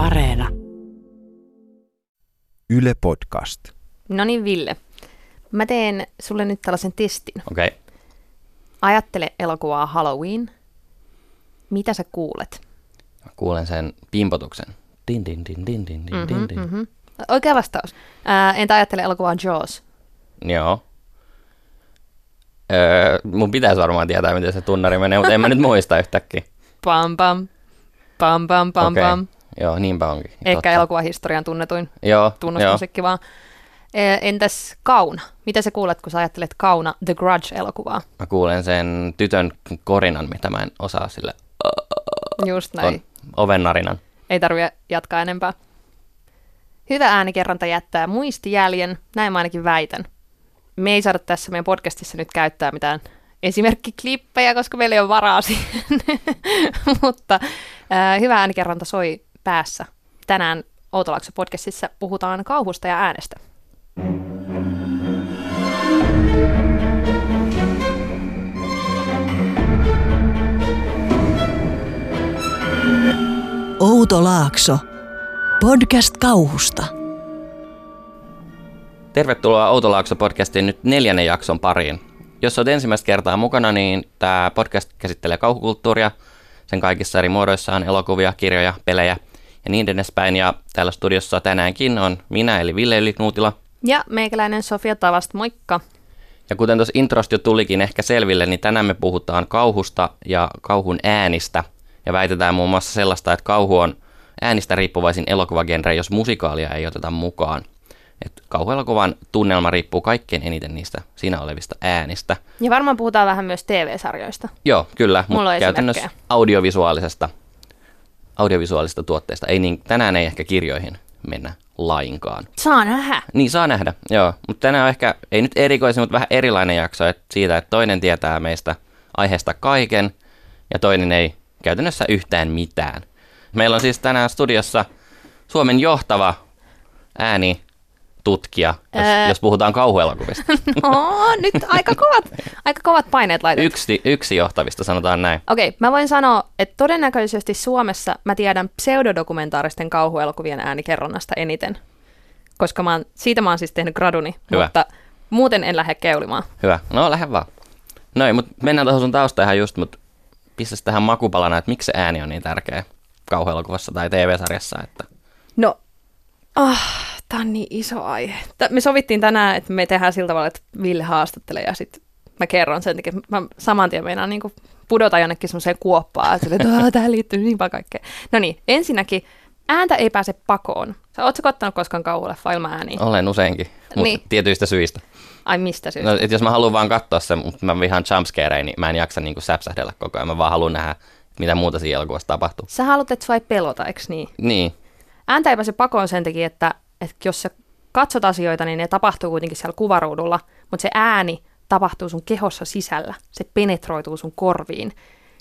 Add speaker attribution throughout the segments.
Speaker 1: Areena.
Speaker 2: Yle Podcast.
Speaker 3: No niin, Ville. Mä teen sulle nyt tällaisen testin.
Speaker 4: Okei. Okay.
Speaker 3: Ajattele elokuvaa Halloween. Mitä sä kuulet?
Speaker 4: Mä kuulen sen pimpotuksen. Din, din, din, din, din, din, din, din.
Speaker 3: Mm-hmm. Oikea vastaus. Ää, entä ajattele elokuvaa Jaws?
Speaker 4: Joo. Öö, mun pitäisi varmaan tietää, miten se tunnari menee, mutta en mä nyt muista yhtäkkiä.
Speaker 3: Pam pam. Pam pam pam
Speaker 4: Okei.
Speaker 3: pam.
Speaker 4: Joo, niinpä onkin.
Speaker 3: Ehkä
Speaker 4: Totta.
Speaker 3: elokuvahistorian tunnetuin
Speaker 4: Joo,
Speaker 3: tunnusmusiikki vaan. Ee, Entäs Kauna? Mitä sä kuulet, kun sä ajattelet Kauna The Grudge-elokuvaa?
Speaker 4: Mä kuulen sen tytön korinan, mitä mä en osaa sille
Speaker 3: Just näin.
Speaker 4: oven narinan.
Speaker 3: Ei tarvitse jatkaa enempää. Hyvä äänikerronta jättää muistijäljen, näin mä ainakin väitän. Me ei saada tässä meidän podcastissa nyt käyttää mitään esimerkkiklippejä, koska meillä ei ole varaa siihen. Mutta äh, hyvä äänikerronta soi päässä. Tänään Outolaakso podcastissa puhutaan kauhusta ja äänestä.
Speaker 1: Outo Laakso. Podcast kauhusta.
Speaker 4: Tervetuloa Outolaakso-podcastin nyt neljännen jakson pariin. Jos olet ensimmäistä kertaa mukana, niin tämä podcast käsittelee kauhukulttuuria, sen kaikissa eri muodoissaan, elokuvia, kirjoja, pelejä ja niin edespäin. Ja täällä studiossa tänäänkin on minä, eli Ville Yliknuutila.
Speaker 3: Ja meikäläinen Sofia Tavast, moikka!
Speaker 4: Ja kuten tuossa introsta jo tulikin ehkä selville, niin tänään me puhutaan kauhusta ja kauhun äänistä. Ja väitetään muun muassa sellaista, että kauhu on äänistä riippuvaisin elokuvagenre, jos musikaalia ei oteta mukaan. Et kauhuelokuvan tunnelma riippuu kaikkein eniten niistä siinä olevista äänistä.
Speaker 3: Ja varmaan puhutaan vähän myös TV-sarjoista.
Speaker 4: Joo, kyllä,
Speaker 3: Mulla
Speaker 4: mutta
Speaker 3: on
Speaker 4: käytännössä audiovisuaalisesta, audiovisuaalisesta tuotteesta. Ei niin, tänään ei ehkä kirjoihin mennä lainkaan.
Speaker 3: Saa nähdä.
Speaker 4: Niin, saa nähdä, joo. Mutta tänään on ehkä, ei nyt erikoisin, mutta vähän erilainen jakso että siitä, että toinen tietää meistä aiheesta kaiken ja toinen ei käytännössä yhtään mitään. Meillä on siis tänään studiossa Suomen johtava äänitutkija, jos,
Speaker 3: Ää.
Speaker 4: jos puhutaan kauhuelokuvista.
Speaker 3: No, nyt aika kovat, aika kovat paineet laitettu.
Speaker 4: Yksi, yksi johtavista, sanotaan näin.
Speaker 3: Okei, mä voin sanoa, että todennäköisesti Suomessa mä tiedän pseudodokumentaaristen kauhuelokuvien äänikerronnasta eniten. Koska mä oon, siitä mä oon siis tehnyt graduni,
Speaker 4: Hyvä.
Speaker 3: mutta muuten en lähde keulimaan.
Speaker 4: Hyvä. No, lähde vaan. Noin, mutta mennään tuohon sun tausta ihan just, mutta pistäs tähän makupalana, että miksi se ääni on niin tärkeä kauhuelokuvassa tai TV-sarjassa, että
Speaker 3: No, ah, tää on niin iso aihe. Me sovittiin tänään, että me tehdään sillä tavalla, että Ville haastattelee ja sitten mä kerron sen takia. Mä saman tien meinaan niin pudota jonnekin semmoiseen kuoppaan, että että "Aa, tähän liittyy niin paljon kaikkea. No niin, ensinnäkin ääntä ei pääse pakoon. Sä ootko kattanut koskaan ilman ääniä?
Speaker 4: olen useinkin, mutta
Speaker 3: Niin.
Speaker 4: tietyistä syistä.
Speaker 3: Ai mistä syystä?
Speaker 4: No, et jos mä haluan vaan katsoa sen, mutta mä vihaan jumpscareja, niin mä en jaksa niinku säpsähdellä koko ajan. Mä vaan haluan nähdä, mitä muuta siinä elokuvassa tapahtuu.
Speaker 3: Sä haluat, että sua ei pelota, eikö niin?
Speaker 4: Niin,
Speaker 3: Ääntä ei pääse pakoon sen takia, että, että jos sä katsot asioita, niin ne tapahtuu kuitenkin siellä kuvaruudulla, mutta se ääni tapahtuu sun kehossa sisällä. Se penetroituu sun korviin.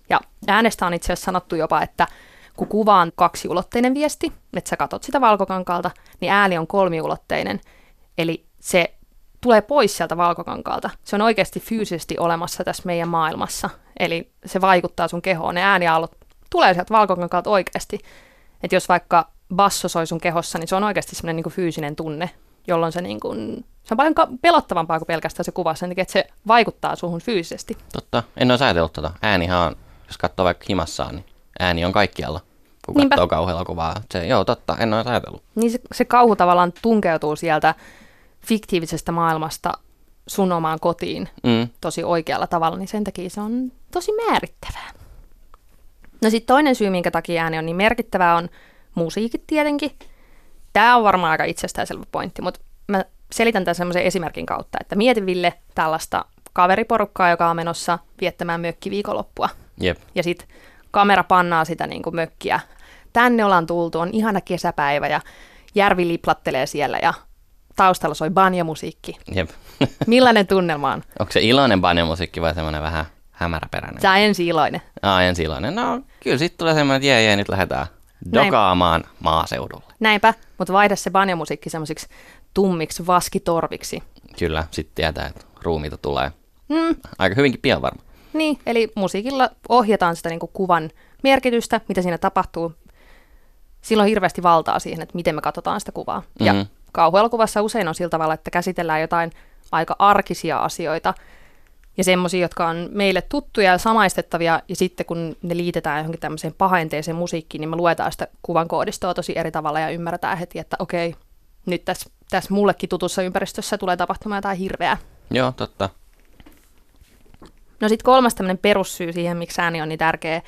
Speaker 3: Ja äänestä on itse asiassa sanottu jopa, että kun kuva on kaksiulotteinen viesti, että sä katot sitä valkokankaalta, niin ääni on kolmiulotteinen. Eli se tulee pois sieltä valkokankaalta. Se on oikeasti fyysisesti olemassa tässä meidän maailmassa. Eli se vaikuttaa sun kehoon. Ne ääniaallot tulee sieltä valkokankaalta oikeasti. Että jos vaikka basso soi sun kehossa, niin se on oikeasti semmoinen niin fyysinen tunne, jolloin se, niin kuin, se on paljon ka- pelottavampaa kuin pelkästään se kuva, sen takia, että se vaikuttaa suhun fyysisesti.
Speaker 4: totta. En ole ajatellut tota. Äänihan on, jos katsoo vaikka himassaan, niin ääni on kaikkialla, kun
Speaker 3: Niinpä.
Speaker 4: katsoo kauhuelokuvaa. Se, joo, totta, en ole ajatellut.
Speaker 3: Niin se, se kauhu tavallaan tunkeutuu sieltä fiktiivisestä maailmasta sun omaan kotiin
Speaker 4: Mm.
Speaker 3: tosi oikealla tavalla, niin sen takia se on tosi määrittävää. No sitten toinen syy, minkä takia ääni on niin merkittävää, on musiikit tietenkin. Tämä on varmaan aika itsestäänselvä pointti, mutta mä selitän tämän semmoisen esimerkin kautta, että mieti Ville tällaista kaveriporukkaa, joka on menossa viettämään mökkiviikonloppua.
Speaker 4: Jep.
Speaker 3: Ja sitten kamera pannaa sitä niin kuin mökkiä. Tänne ollaan tultu, on ihana kesäpäivä ja järvi liplattelee siellä ja taustalla soi banjomusiikki.
Speaker 4: Jep.
Speaker 3: Millainen tunnelma on?
Speaker 4: Onko se iloinen banjomusiikki vai semmoinen vähän hämäräperäinen?
Speaker 3: Sä ensi iloinen.
Speaker 4: Aa, ensi iloinen. No, kyllä sitten tulee semmoinen, että jee, jee, nyt lähdetään dokaamaan maaseudulle.
Speaker 3: Näinpä, mutta vaihda se banjomusiikki semmoisiksi tummiksi vaskitorviksi.
Speaker 4: Kyllä, sitten tietää, että ruumiita tulee.
Speaker 3: Mm,
Speaker 4: Aika hyvinkin pian varmaan.
Speaker 3: niin, eli musiikilla ohjataan sitä niin kuin kuvan merkitystä, mitä siinä tapahtuu. sillä on hirveästi valtaa siihen, että miten me katsotaan sitä kuvaa. Mm-hmm. Ja kauhuelokuvassa usein on sillä tavalla, että käsitellään jotain aika arkisia asioita ja semmoisia, jotka on meille tuttuja ja samaistettavia, ja sitten kun ne liitetään johonkin tämmöiseen pahenteeseen musiikkiin, niin me luetaan sitä kuvan koodistoa tosi eri tavalla ja ymmärretään heti, että okei, nyt tässä, tässä mullekin tutussa ympäristössä tulee tapahtumaan jotain hirveää.
Speaker 4: Joo, totta.
Speaker 3: No sitten kolmas tämmöinen perussyy siihen, miksi ääni on niin tärkeä,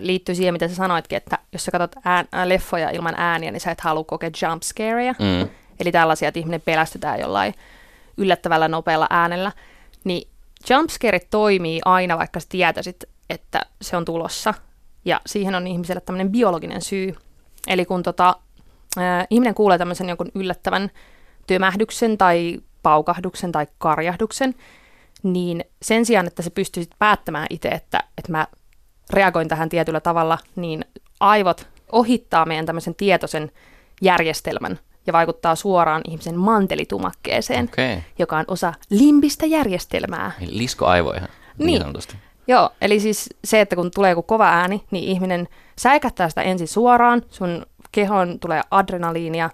Speaker 3: liittyy siihen, mitä sä sanoitkin, että jos sä katsot ään, leffoja ilman ääniä, niin sä et halua kokea jump scareja. Mm. Eli tällaisia, että ihminen pelästytään jollain yllättävällä nopealla äänellä. Niin jumpscareit toimii aina, vaikka sä tietäisit, että se on tulossa. Ja siihen on ihmiselle tämmöinen biologinen syy. Eli kun tota, äh, ihminen kuulee tämmöisen jonkun yllättävän työmähdyksen tai paukahduksen tai karjahduksen, niin sen sijaan, että se pystyisit päättämään itse, että, että mä reagoin tähän tietyllä tavalla, niin aivot ohittaa meidän tämmöisen tietoisen järjestelmän ja vaikuttaa suoraan ihmisen mantelitumakkeeseen, okay. joka on osa limbistä järjestelmää.
Speaker 4: Liskoaivoja, niin, niin sanotusti.
Speaker 3: Joo, eli siis se, että kun tulee joku kova ääni, niin ihminen säikättää sitä ensin suoraan, sun kehon tulee adrenaliinia,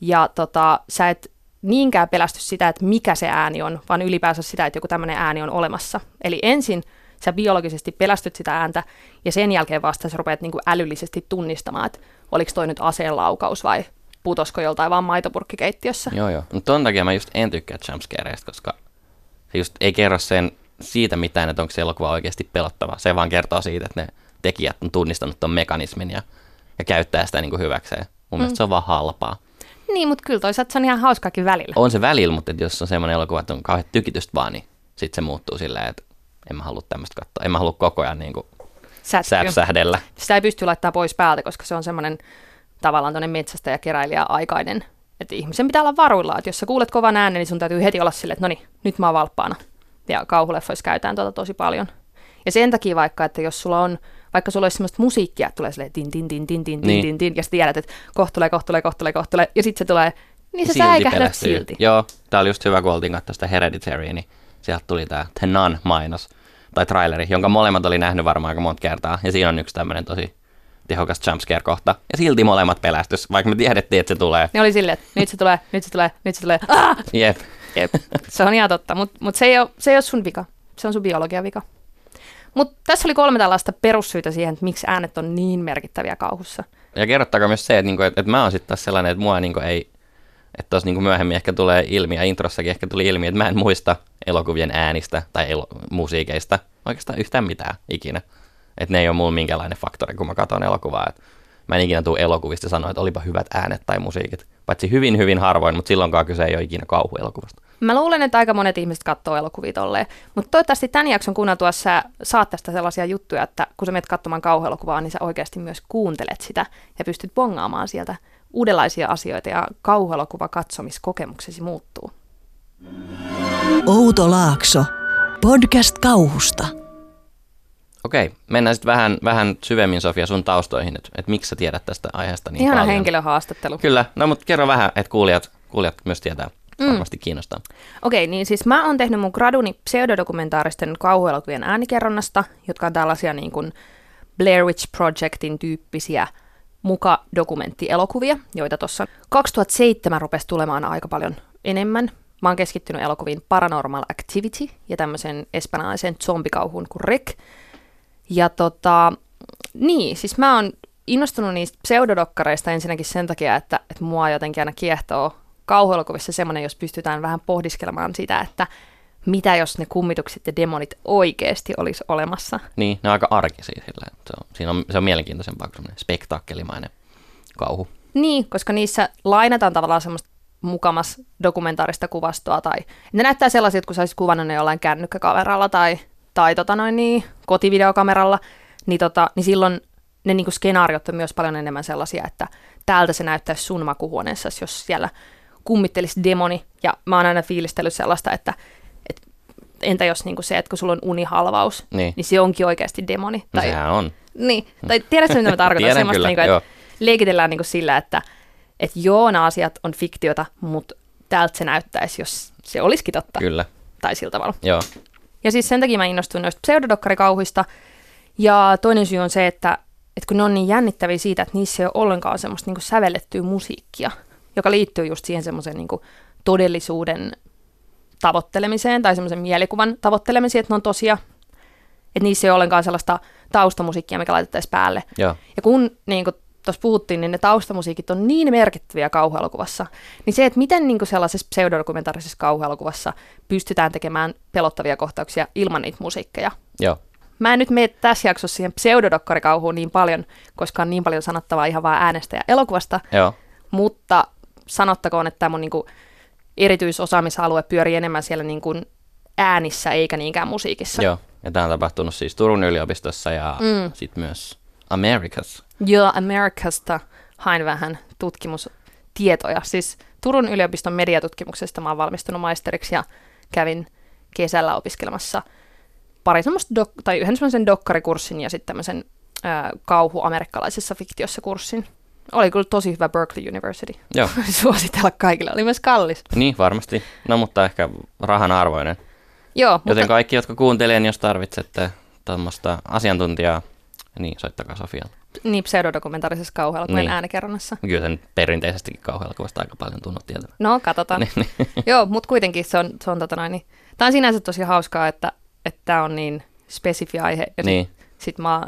Speaker 3: ja tota, sä et niinkään pelästy sitä, että mikä se ääni on, vaan ylipäänsä sitä, että joku tämmöinen ääni on olemassa. Eli ensin sä biologisesti pelästyt sitä ääntä, ja sen jälkeen vasta sä rupeat niin kuin älyllisesti tunnistamaan, että oliko toi nyt aseen laukaus vai putosko joltain vaan maitopurkkikeittiössä.
Speaker 4: Joo, joo. Mutta ton takia mä just en tykkää jumpscareista, koska se just ei kerro sen siitä mitään, että onko se elokuva oikeasti pelottava. Se vaan kertoo siitä, että ne tekijät on tunnistanut ton mekanismin ja, ja käyttää sitä niin kuin hyväkseen. Mun mm. mielestä se on vaan halpaa.
Speaker 3: Niin, mutta kyllä toisaalta se on ihan hauskaakin välillä.
Speaker 4: On se välillä, mutta jos on semmoinen elokuva, että on kauhean tykitystä vaan, niin sitten se muuttuu silleen, että en mä halua tämmöistä katsoa. En mä halua koko ajan niin kuin säpsähdellä.
Speaker 3: Sitä ei pysty laittamaan pois päältä, koska se on semmoinen tavallaan tuonne metsästä ja keräilijä aikainen. Että ihmisen pitää olla varuilla, että jos sä kuulet kovan äänen, niin sun täytyy heti olla silleen, että no niin, nyt mä oon valppaana. Ja kauhuleffoissa käytetään tuota tosi paljon. Ja sen takia vaikka, että jos sulla on, vaikka sulla olisi semmoista musiikkia, tulee silleen tin tin tin tin tin niin. tin tin, ja sä tiedät, että kohta tulee, kohta tulee, kohta tulee, kohta tulee, ja sitten se tulee, niin sä säikähdät silti.
Speaker 4: Joo, tää oli just hyvä, kun oltiin sitä Hereditary, niin sieltä tuli tää The Nun-mainos, tai traileri, jonka molemmat oli nähnyt varmaan aika monta kertaa, ja siinä on yksi tämmöinen tosi tehokas jumpscare-kohta. Ja silti molemmat pelästys, vaikka me tiedettiin, että se tulee.
Speaker 3: Ne oli silleen, että nyt se tulee, nyt se tulee, nyt se tulee. Ah!
Speaker 4: Jep.
Speaker 3: Jep. Se on ihan totta, mutta mut se, ei ole, se ei ole sun vika. Se on sun biologian vika. Mutta tässä oli kolme tällaista perussyytä siihen, että miksi äänet on niin merkittäviä kauhussa.
Speaker 4: Ja kerrottakaa myös se, että, niinku, että, että mä oon sitten taas sellainen, että mua niinku ei, että tuossa niinku myöhemmin ehkä tulee ilmi, ja introssakin ehkä tuli ilmi, että mä en muista elokuvien äänistä tai elo- musiikeista oikeastaan yhtään mitään ikinä. Että ne ei ole mulla minkälainen faktori, kun mä katson elokuvaa. Et mä en ikinä tule elokuvista sanoa, että olipa hyvät äänet tai musiikit. Paitsi hyvin, hyvin harvoin, mutta silloinkaan kyse ei ole ikinä kauhuelokuvasta.
Speaker 3: Mä luulen, että aika monet ihmiset katsoo elokuvia tolleen. Mutta toivottavasti tämän jakson kuunneltua sä saat tästä sellaisia juttuja, että kun sä menet katsomaan kauhuelokuvaa, niin sä oikeasti myös kuuntelet sitä ja pystyt bongaamaan sieltä uudenlaisia asioita ja kauhuelokuva katsomiskokemuksesi muuttuu.
Speaker 1: Outo Laakso. Podcast kauhusta.
Speaker 4: Okei, mennään sitten vähän, vähän syvemmin Sofia sun taustoihin, että et miksi sä tiedät tästä aiheesta niin
Speaker 3: Ihana
Speaker 4: paljon.
Speaker 3: henkilöhaastattelu.
Speaker 4: Kyllä, no mutta kerro vähän, että kuulijat, kuulijat myös tietää, mm. varmasti kiinnostaa.
Speaker 3: Okei, niin siis mä oon tehnyt mun graduni pseudodokumentaaristen kauhuelokuvien äänikerronnasta, jotka on tällaisia niin kuin Blair Witch Projectin tyyppisiä muka dokumenttielokuvia, joita tuossa 2007 rupesi tulemaan aika paljon enemmän. Mä oon keskittynyt elokuviin Paranormal Activity ja tämmöisen espanjalaisen zombikauhun kuin Rek. Ja tota, niin, siis mä oon innostunut niistä pseudodokkareista ensinnäkin sen takia, että, että mua jotenkin aina kiehtoo kauhuelokuvissa semmoinen, jos pystytään vähän pohdiskelemaan sitä, että mitä jos ne kummitukset ja demonit oikeasti olisi olemassa.
Speaker 4: Niin, ne on aika arkisia sillä. Se on, siinä on, se on mielenkiintoisempaa kuin semmoinen spektaakkelimainen kauhu.
Speaker 3: Niin, koska niissä lainataan tavallaan semmoista mukamas dokumentaarista kuvastoa, tai ne näyttää sellaiset, kun sä olisit kuvannut ne jollain kännykkäkameralla tai, tai tota noin niin, kotivideokameralla, niin, tota, niin silloin ne niin skenaariot on myös paljon enemmän sellaisia, että täältä se näyttäisi sun makuhuoneessa, jos siellä kummittelisi demoni, ja mä oon aina fiilistellyt sellaista, että, että entä jos niin se, että kun sulla on unihalvaus, niin, niin se onkin oikeasti demoni.
Speaker 4: No tai, sehän on.
Speaker 3: Niin, tai tiedätkö mitä mä tarkoitan?
Speaker 4: Tiedän
Speaker 3: Semmoista,
Speaker 4: kyllä,
Speaker 3: niin kuin,
Speaker 4: joo.
Speaker 3: että leikitellään niin kuin sillä, että, että joo, nämä asiat on fiktiota, mutta täältä se näyttäisi, jos se olisikin totta.
Speaker 4: Kyllä,
Speaker 3: Tai sillä tavalla.
Speaker 4: joo.
Speaker 3: Ja siis sen takia mä innostuin noista pseudodokkarikauhuista. Ja toinen syy on se, että että kun ne on niin jännittäviä siitä, että niissä ei ole ollenkaan semmoista niin sävellettyä musiikkia, joka liittyy just siihen semmoiseen niin todellisuuden tavoittelemiseen tai semmoisen mielikuvan tavoittelemiseen, että ne on tosia, että niissä ei ole ollenkaan sellaista taustamusiikkia, mikä laitettaisiin päälle.
Speaker 4: Joo.
Speaker 3: Ja kun niin kuin tuossa puhuttiin, niin ne taustamusiikit on niin merkittäviä kauhuelokuvassa, niin se, että miten niin kuin sellaisessa pseudodokumentaarisessa kauhuelokuvassa pystytään tekemään pelottavia kohtauksia ilman niitä musiikkeja.
Speaker 4: Joo.
Speaker 3: Mä en nyt mene tässä jaksossa siihen pseudodokkarikauhuun niin paljon, koska on niin paljon sanottavaa ihan vaan äänestä ja elokuvasta,
Speaker 4: Joo.
Speaker 3: mutta sanottakoon, että tämä mun niin kuin erityisosaamisalue pyörii enemmän siellä niin kuin äänissä eikä niinkään musiikissa.
Speaker 4: Joo. Ja tämä on tapahtunut siis Turun yliopistossa ja mm. sitten myös Amerikassa.
Speaker 3: Joo, Amerikasta hain vähän tutkimustietoja. Siis Turun yliopiston mediatutkimuksesta mä oon valmistunut maisteriksi ja kävin kesällä opiskelemassa pari semmoista dok- tai yhden semmoisen dokkarikurssin ja sitten tämmöisen ää, kauhu amerikkalaisessa fiktiossa kurssin. Oli kyllä tosi hyvä Berkeley University.
Speaker 4: Joo.
Speaker 3: Suositella kaikille. Oli myös kallis.
Speaker 4: Niin, varmasti. No, mutta ehkä rahan arvoinen.
Speaker 3: Joo,
Speaker 4: Joten
Speaker 3: mutta
Speaker 4: kaikki, jotka kuuntelee, niin jos tarvitsette tuommoista asiantuntijaa, niin soittakaa Sofialle.
Speaker 3: Niin pseudodokumentaarisessa kauhuelokuvien
Speaker 4: Niin.
Speaker 3: äänikerronnassa.
Speaker 4: Kyllä sen perinteisestikin kauhuelokuvasta aika paljon tunnut tietävän.
Speaker 3: No, katsotaan.
Speaker 4: Niin,
Speaker 3: Joo, mutta kuitenkin se on, se on tota noin, niin, tämä on sinänsä tosi hauskaa, että että tämä on niin spesifi aihe. Ja
Speaker 4: Niin.
Speaker 3: sit, sit mä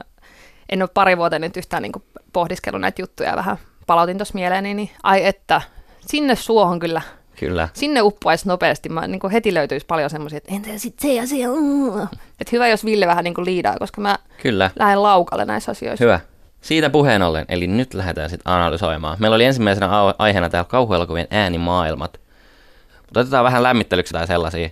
Speaker 3: en ole pari vuotta nyt yhtään niin pohdiskellut näitä juttuja ja vähän palautin tuossa mieleeni, niin ai että, sinne suohon kyllä,
Speaker 4: Kyllä.
Speaker 3: sinne uppoaisi nopeasti. Mä, niin heti löytyisi paljon semmoisia, että entä sitten se ja se. Että hyvä, jos Ville vähän niin liidaa, koska mä
Speaker 4: Kyllä.
Speaker 3: lähden laukalle näissä asioissa.
Speaker 4: Hyvä. Siitä puheen ollen, eli nyt lähdetään sitten analysoimaan. Meillä oli ensimmäisenä aiheena täällä kauhuelokuvien äänimaailmat. Mutta otetaan vähän lämmittelyksi tai sellaisia,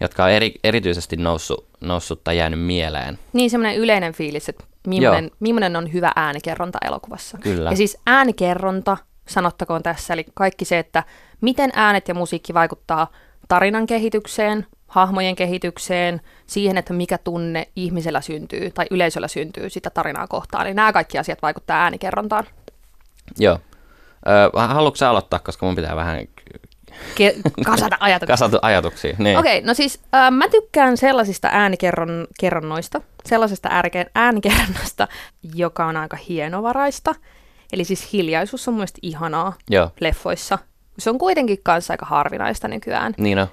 Speaker 4: jotka on eri, erityisesti noussut, noussut tai jäänyt mieleen.
Speaker 3: Niin semmoinen yleinen fiilis, että millainen, millainen on hyvä äänikerronta elokuvassa.
Speaker 4: Kyllä.
Speaker 3: Ja siis äänikerronta, sanottakoon tässä, eli kaikki se, että miten äänet ja musiikki vaikuttaa tarinan kehitykseen, hahmojen kehitykseen, siihen, että mikä tunne ihmisellä syntyy tai yleisöllä syntyy sitä tarinaa kohtaan. Niin nämä kaikki asiat vaikuttaa äänikerrontaan.
Speaker 4: Joo. Öö, haluatko sä aloittaa, koska mun pitää vähän
Speaker 3: Ke- kasata ajatuksia.
Speaker 4: kasata ajatuksia. Niin.
Speaker 3: Okei, okay, no siis äh, mä tykkään sellaisista äänikerronnoista, sellaisesta äärike- äänikerronnasta, joka on aika hienovaraista. Eli siis hiljaisuus on mun ihanaa
Speaker 4: Joo,
Speaker 3: leffoissa. Se on kuitenkin kanssa aika harvinaista nykyään.
Speaker 4: niin on.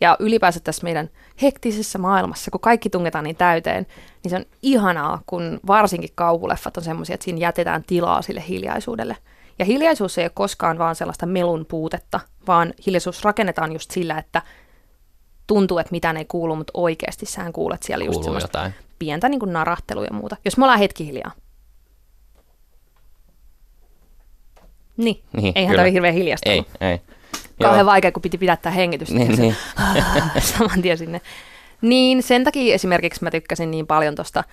Speaker 3: Ja ylipäänsä tässä meidän hektisessä maailmassa, kun kaikki tungetaan niin täyteen, niin se on ihanaa, kun varsinkin kauhuleffat on semmoisia, että siinä jätetään tilaa sille hiljaisuudelle. Ja hiljaisuus ei ole koskaan vaan sellaista melun puutetta, vaan hiljaisuus rakennetaan just sillä, että tuntuu, että mitään ei kuulu, mutta oikeasti sähän kuulet siellä just
Speaker 4: Kuuluu
Speaker 3: semmoista
Speaker 4: jotain.
Speaker 3: pientä niin kuin narahtelua ja muuta. Jos me ollaan hetki hiljaa. Niin,
Speaker 4: Niin,
Speaker 3: eihän
Speaker 4: kyllä.
Speaker 3: tämä ole hirveän hiljasta
Speaker 4: Ei, ei.
Speaker 3: Kauhean
Speaker 4: Joo.
Speaker 3: vaikea, kun piti pidättää hengitystä.
Speaker 4: Niin, niin.
Speaker 3: saman tien sinne. Niin sen takia esimerkiksi mä tykkäsin niin paljon tuosta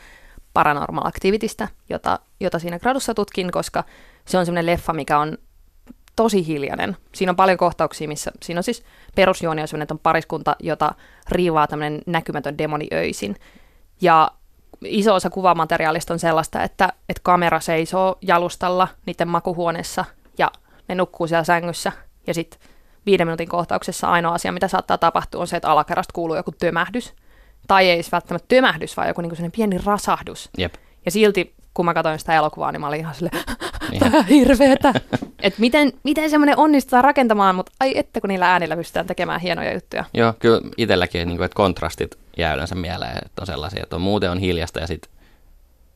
Speaker 3: Paranormal Activitystä, jota, jota siinä gradussa tutkin, koska se on semmoinen leffa, mikä on tosi hiljainen. Siinä on paljon kohtauksia, missä siinä on siis perusjuoni on semmoinen, että on pariskunta, jota riivaa tämmöinen näkymätön demoni öisin. Ja iso osa kuvamateriaalista on sellaista, että, että kamera seisoo jalustalla niiden makuhuoneessa ja ne nukkuu siellä sängyssä. Ja sitten viiden minuutin kohtauksessa ainoa asia, mitä saattaa tapahtua, on se, että alakerrasta kuuluu joku tömähdys. Tai ei edes välttämättä tömähdys, vaan joku niin sellainen pieni rasahdus.
Speaker 4: Jep.
Speaker 3: Ja silti, kun mä katsoin sitä elokuvaa, niin mä olin ihan silleen,
Speaker 4: Niin.
Speaker 3: on hirveetä. että miten, miten semmoinen onnistutaan rakentamaan, mutta ai että kun niillä äänillä pystytään tekemään hienoja juttuja.
Speaker 4: Joo, kyllä itselläkin, niin kuin, että kontrastit jää yleensä mieleen, että on sellaisia, että on muuten on hiljasta ja sitten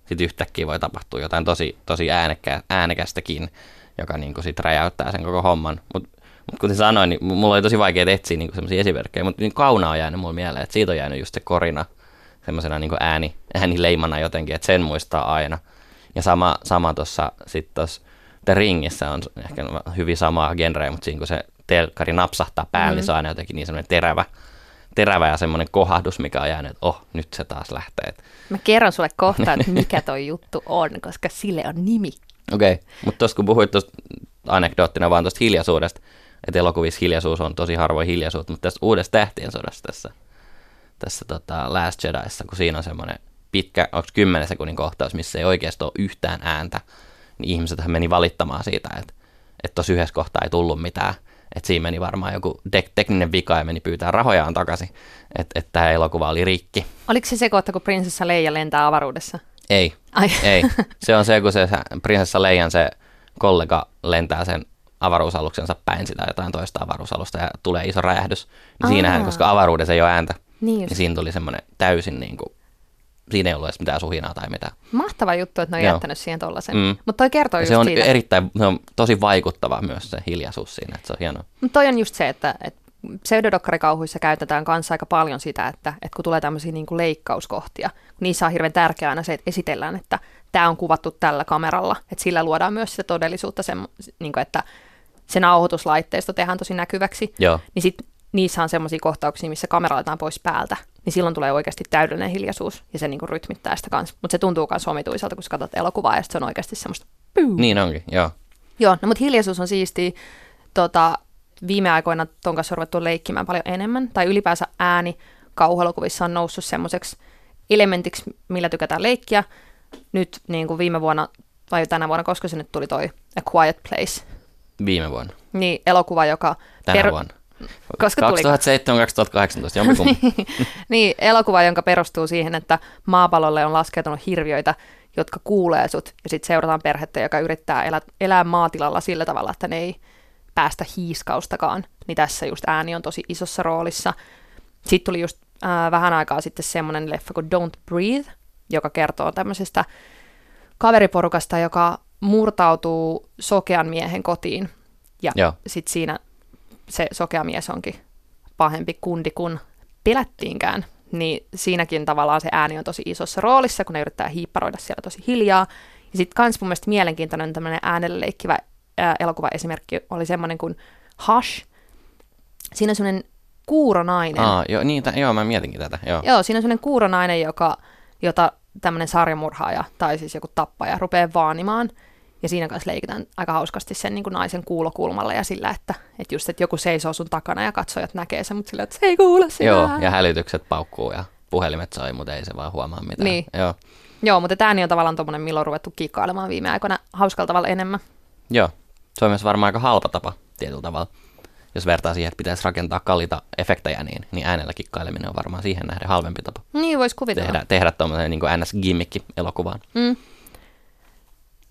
Speaker 4: sit yhtäkkiä voi tapahtua jotain tosi, tosi äänekä, äänekästäkin, joka niin kuin, sit räjäyttää sen koko homman. Mutta kuten sanoin, niin mulla oli tosi vaikea etsiä niin sellaisia esimerkkejä, mutta niin kauna on jäänyt mulle mieleen, että siitä on jäänyt just se korina semmoisena niin ääni, äänileimana jotenkin, että sen muistaa aina. Ja sama, sama tuossa sitten tuossa The Ringissä on ehkä hyvin samaa genreä, mutta siinä kun se telkkari napsahtaa päälle, mm. niin se on aina jotenkin niin semmoinen terävä, terävä ja semmoinen kohahdus, mikä on jäänyt, että oh, nyt se taas lähtee.
Speaker 3: Mä kerron sulle kohta, että mikä toi juttu on, koska sille on nimi.
Speaker 4: Okei, okay. mutta tuossa kun puhuit tuosta anekdoottina vaan tuosta hiljaisuudesta, että elokuvissa hiljaisuus on tosi harvoin hiljaisuutta, mutta tässä uudessa tähtien sodassa tässä, tässä tota Last Jediissa, kun siinä on semmoinen pitkä, onko 10 sekunnin kohtaus, missä ei oikeasti ole yhtään ääntä, niin ihmiset meni valittamaan siitä, että että tuossa yhdessä kohtaa ei tullut mitään. Että siinä meni varmaan joku tek- tekninen vika ja meni pyytää rahojaan takaisin, että että tämä elokuva oli rikki.
Speaker 3: Oliko se se kohta, kun prinsessa Leija lentää avaruudessa?
Speaker 4: Ei,
Speaker 3: Ai.
Speaker 4: ei. Se on se, kun se prinsessa Leijan se kollega lentää sen avaruusaluksensa päin sitä jotain toista avaruusalusta ja tulee iso räjähdys. Niin siinähän,
Speaker 3: Aa.
Speaker 4: koska avaruudessa ei ole ääntä,
Speaker 3: Niin
Speaker 4: niin siinä tuli semmoinen täysin niin kuin, siinä ei ollut edes mitään suhinaa tai mitään.
Speaker 3: Mahtava juttu, että ne on
Speaker 4: Joo.
Speaker 3: jättänyt siihen tollasen.
Speaker 4: Mm.
Speaker 3: Mutta toi kertoo
Speaker 4: Ja
Speaker 3: just
Speaker 4: se on
Speaker 3: siitä.
Speaker 4: erittäin, se on tosi vaikuttava myös se hiljaisuus siinä, että se on hienoa.
Speaker 3: Mutta toi on just se, että, että pseudodokkarikauhuissa käytetään kanssa aika paljon sitä, että, että kun tulee tämmöisiä niin leikkauskohtia, niissä on hirveän tärkeää aina se, että esitellään, että tämä on kuvattu tällä kameralla, että sillä luodaan myös sitä todellisuutta, sen, niin kuin, että se nauhoituslaitteisto tehdään tosi näkyväksi,
Speaker 4: Joo,
Speaker 3: niin sit niissä on semmoisia kohtauksia, missä kamera laitetaan pois päältä, niin silloin tulee oikeasti täydellinen hiljaisuus, ja se niin kuin rytmittää sitä kanssa. Mutta se tuntuu myös omituiselta, kun sä katsot elokuvaa, ja se on oikeasti semmoista pyy.
Speaker 4: niin onkin, joo.
Speaker 3: Joo, no mutta hiljaisuus on siistiä. Tota, viime aikoina ton kanssa on ruvettu leikkimään paljon enemmän, tai ylipäänsä ääni kauhuelokuvissa on noussut semmoiseksi elementiksi, millä tykätään leikkiä. Nyt niin kuin viime vuonna, vai tänä vuonna, koska se nyt tuli toi A Quiet Place,
Speaker 4: Viime vuonna,
Speaker 3: niin elokuva, joka...
Speaker 4: tänä vuonna.
Speaker 3: Koska tuli
Speaker 4: 2007-2018, jompikumpi.
Speaker 3: niin, elokuva, jonka perustuu siihen, että maapallolle on laskeutunut hirviöitä, jotka kuulee sut, ja sitten seurataan perhettä, joka yrittää elää, elää maatilalla sillä tavalla, että ne ei päästä hiiskaustakaan. Niin tässä just ääni on tosi isossa roolissa. Sitten tuli just äh, vähän aikaa sitten semmoinen leffa kuin Don't Breathe, joka kertoo tämmöisestä kaveriporukasta, joka murtautuu sokean miehen kotiin. Ja sitten siinä se sokea mies onkin pahempi kundi kuin pelättiinkään. Niin siinäkin tavallaan se ääni on tosi isossa roolissa, kun ne yrittää hiipparoida siellä tosi hiljaa. Ja sitten kans mun mielestä mielenkiintoinen tämmöinen äänellä leikkivä ää, elokuvaesimerkki oli semmoinen kuin Hush. Siinä on semmoinen kuuronainen.
Speaker 4: Aa, joo, niin, t- joo, mä mietinkin tätä, joo.
Speaker 3: Joo, siinä on semmoinen kuuronainen, joka, jota tämmöinen sarjamurhaaja tai siis joku tappaja rupeaa vaanimaan. Ja siinä kanssa leikitään aika hauskasti sen niin kuin naisen kuulokulmalla ja sillä, että, että just, että joku seisoo sun takana ja katsojat näkee sen, mutta sillä, että se ei kuule sitä.
Speaker 4: Joo, ja hälytykset paukkuu ja puhelimet soi, mutta ei se vaan huomaa mitään.
Speaker 3: Niin.
Speaker 4: Joo,
Speaker 3: Joo, mutta tämä on tavallaan tommonen, milloin on ruvettu kikkailemaan viime aikoina hauskalla tavalla enemmän.
Speaker 4: joo. Se on myös varmaan aika halpa tapa tietyllä tavalla. Jos vertaa siihen, että pitäisi rakentaa kalliita efektejä, niin, niin äänellä kikkaileminen on varmaan siihen nähden halvempi tapa
Speaker 3: Niin, voisi kuvitella.
Speaker 4: tehdä, tehdä tuommoisen niin NS-gimmikki elokuvaan.
Speaker 3: Mm.